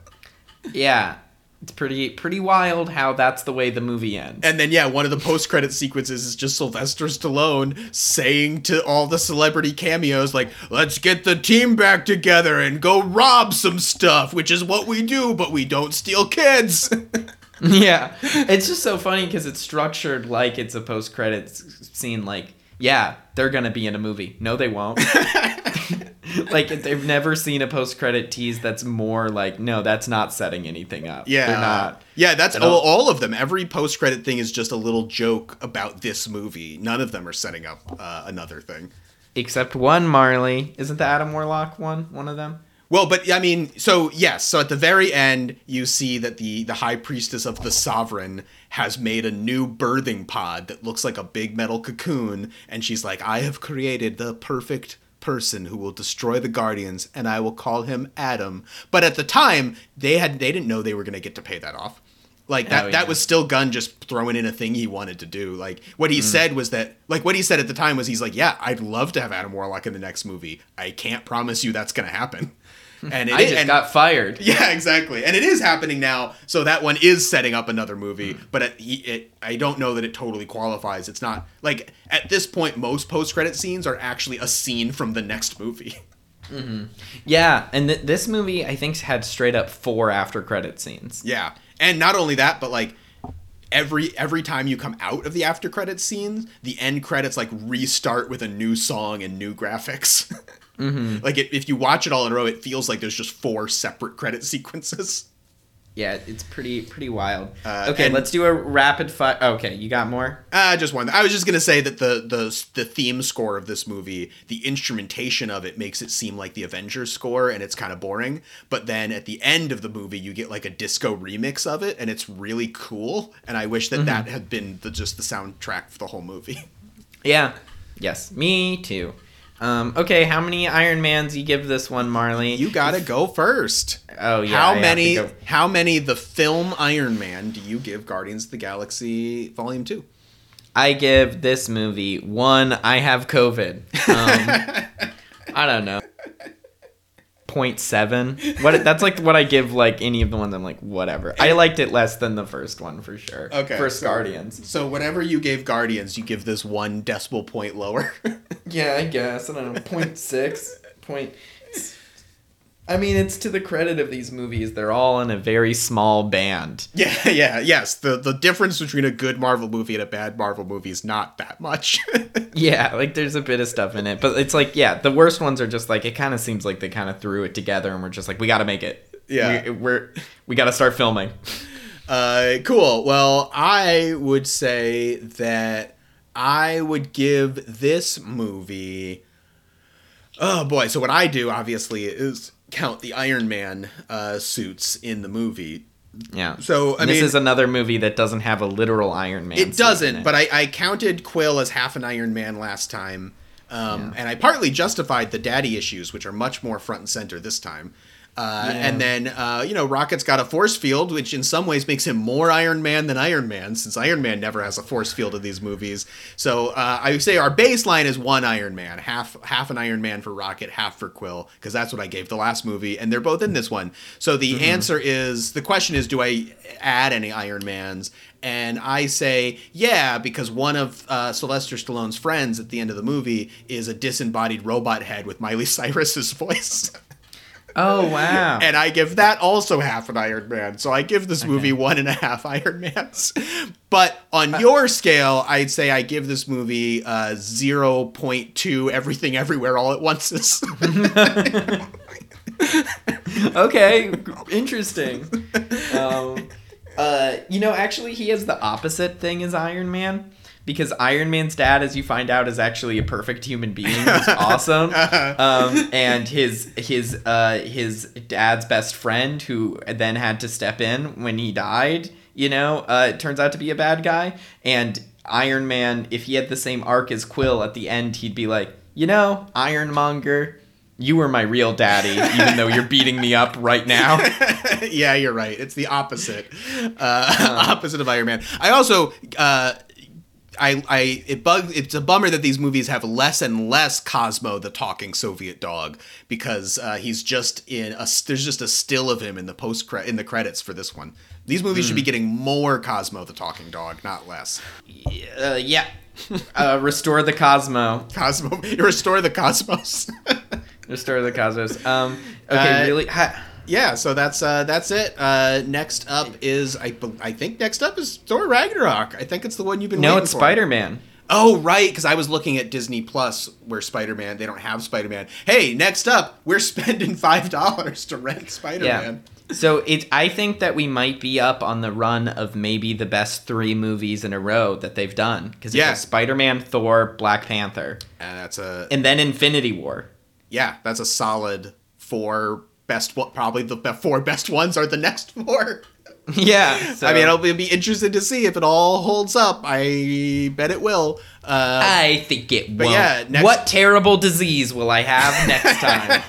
Yeah. It's pretty pretty wild how that's the way the movie ends. And then yeah, one of the post credit sequences is just Sylvester Stallone saying to all the celebrity cameos like, "Let's get the team back together and go rob some stuff," which is what we do, but we don't steal kids. yeah. It's just so funny because it's structured like it's a post credits scene. Like, yeah, they're gonna be in a movie. No, they won't. like they've never seen a post credit tease that's more like, no, that's not setting anything up. yeah. they're not. Yeah, that's all, all of them. Every post credit thing is just a little joke about this movie. None of them are setting up uh, another thing. Except one Marley. Isn't the Adam Warlock one one of them? Well, but I mean, so yes, so at the very end, you see that the the high priestess of the sovereign has made a new birthing pod that looks like a big metal cocoon, and she's like, "I have created the perfect person who will destroy the guardians, and I will call him Adam." But at the time, they had they didn't know they were going to get to pay that off. Like that, Oh, that was still Gunn just throwing in a thing he wanted to do. Like what he Mm. said was that, like what he said at the time was, he's like, "Yeah, I'd love to have Adam Warlock in the next movie. I can't promise you that's going to happen." And it, I just and, got fired. yeah, exactly. And it is happening now. So that one is setting up another movie, mm-hmm. but it, it I don't know that it totally qualifies. It's not like at this point most post-credit scenes are actually a scene from the next movie. Mm-hmm. Yeah, and th- this movie I think had straight up four after credit scenes. Yeah. And not only that, but like every every time you come out of the after credit scenes, the end credits like restart with a new song and new graphics. Mm-hmm. like it, if you watch it all in a row, it feels like there's just four separate credit sequences. Yeah, it's pretty pretty wild. Uh, okay, let's do a rapid fire. Okay, you got more? Uh, just one. I was just gonna say that the the the theme score of this movie, the instrumentation of it makes it seem like the Avengers score, and it's kind of boring. But then at the end of the movie, you get like a disco remix of it, and it's really cool. And I wish that that had been the just the soundtrack for the whole movie. Yeah. Yes, me too. Um, okay, how many Iron Mans you give this one, Marley? You gotta go first. Oh yeah. I how have many? How many the film Iron Man do you give Guardians of the Galaxy Volume Two? I give this movie one. I have COVID. Um, I don't know. 0.7 what that's like what i give like any of the ones i'm like whatever. I liked it less than the first one for sure. Okay, first so- guardians. So whatever you gave Guardians, you give this one decimal point lower. yeah i guess. I don't know. 0.6 point i mean it's to the credit of these movies they're all in a very small band Yeah, yeah, yes. The the difference between a good Marvel movie and a bad Marvel movie is not that much. Yeah, like there's a bit of stuff in it, but it's like yeah, the worst ones are just like it kind of seems like they kind of threw it together and we're just like we got to make it. Yeah. we, we're we got to start filming. uh, cool. Well, I would say that I would give this movie. Oh boy! So what I do obviously is count the Iron Man uh, suits in the movie. Yeah. So I this mean, is another movie that doesn't have a literal Iron Man. it doesn't. it. But I, I counted Quill as half an Iron Man last time, um, and I partly justified the daddy issues, which are much more front and center this time. Uh, Yeah. And then, uh, you know, Rocket's got a force field, which in some ways makes him more Iron Man than Iron Man, since Iron Man never has a force field in these movies. So uh, I would say our baseline is one Iron Man, half half an Iron Man for Rocket, half for Quill, because that's what I gave the last movie, and they're both in this one. So the answer is the question is, do I add any Iron Mans? And I say, yeah, because one of uh, Sylvester Stallone's friends at the end of the movie is a disembodied robot head with Miley Cyrus's voice. Oh wow. and I give that also half an Iron Man. So I give this movie one and a half Iron Mans. But on your scale, I'd say I give this movie uh, 0.2 everything everywhere all at once. okay, interesting. Um, uh, you know, actually, he has the opposite thing as Iron Man because Iron Man's dad, as you find out, is actually a perfect human being who's awesome. Um, and his his uh, his dad's best friend, who then had to step in when he died, you know, uh, turns out to be a bad guy. And Iron Man, if he had the same arc as Quill at the end, he'd be like, you know, Ironmonger. You were my real daddy, even though you're beating me up right now. yeah, you're right. It's the opposite, uh, opposite of Iron Man. I also, uh, I, I, it bugs. It's a bummer that these movies have less and less Cosmo, the talking Soviet dog, because uh, he's just in a. There's just a still of him in the post cre- in the credits for this one. These movies should be getting more Cosmo, the talking dog, not less. Uh, yeah. Uh, restore the Cosmo. Cosmo, you restore the cosmos. Restore the Cosmos. Um, okay, Uh, really? Ha- yeah, so that's uh, that's it. Uh, next up is I, I think next up is Thor Ragnarok. I think it's the one you've been. no, it's. Spider Man. Oh, right, because I was looking at Disney Plus where Spider Man, they don't have Spider Man. Hey, next up, we're spending $5 to rent Spider Man. Yeah. So it, I think that we might be up on the run of maybe the best three movies in a row that they've done because Yeah. Spider Man, Thor, Black Panther, And that's a, and then Infinity War. yeah, that's a solid four best, one- probably the four best ones are the next four. yeah, so I mean, I'll be, interested to see if it all holds up. I bet it will. Uh, I think it won't. yeah, next- what terrible disease will I have next time?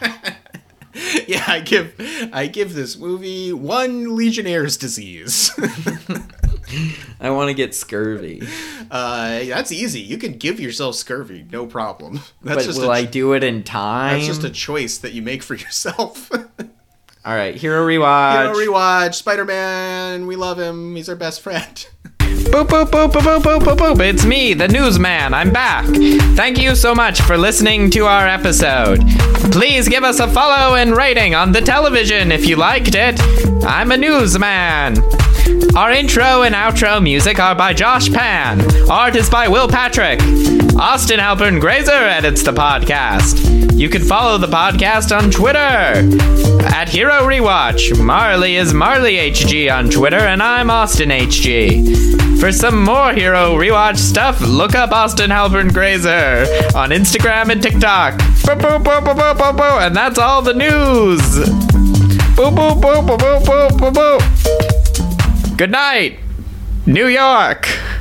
yeah, I give I give this movie one Legionnaire's disease. I want to get scurvy. uh, that's easy. You can give yourself scurvy, no problem. That's But just will a, I do it in time? That's just a choice that you make for yourself. All right, hero rewatch. Hero rewatch, Spider Man, we love him, he's our best friend. Boop, boop, boop, boop, boop, boop, boop. It's me, the newsman. I'm back. Thank you so much for listening to our episode. Please give us a follow and rating on the television if you liked it. I'm a newsman. Our intro and outro music are by Josh Pan. Art is by Will Patrick. Austin Halpern Graser edits the podcast. You can follow the podcast on Twitter at Hero Rewatch. Marley is Marley HG on Twitter, and I'm Austin HG. For some more Hero Rewatch stuff, look up Austin Halpern Graser on Instagram and TikTok. Boop, boop, boop, boop, boop, boop, boop. And that's all the news. Boop, boop, boop, boop, boop, boop, boop. Good night, New York.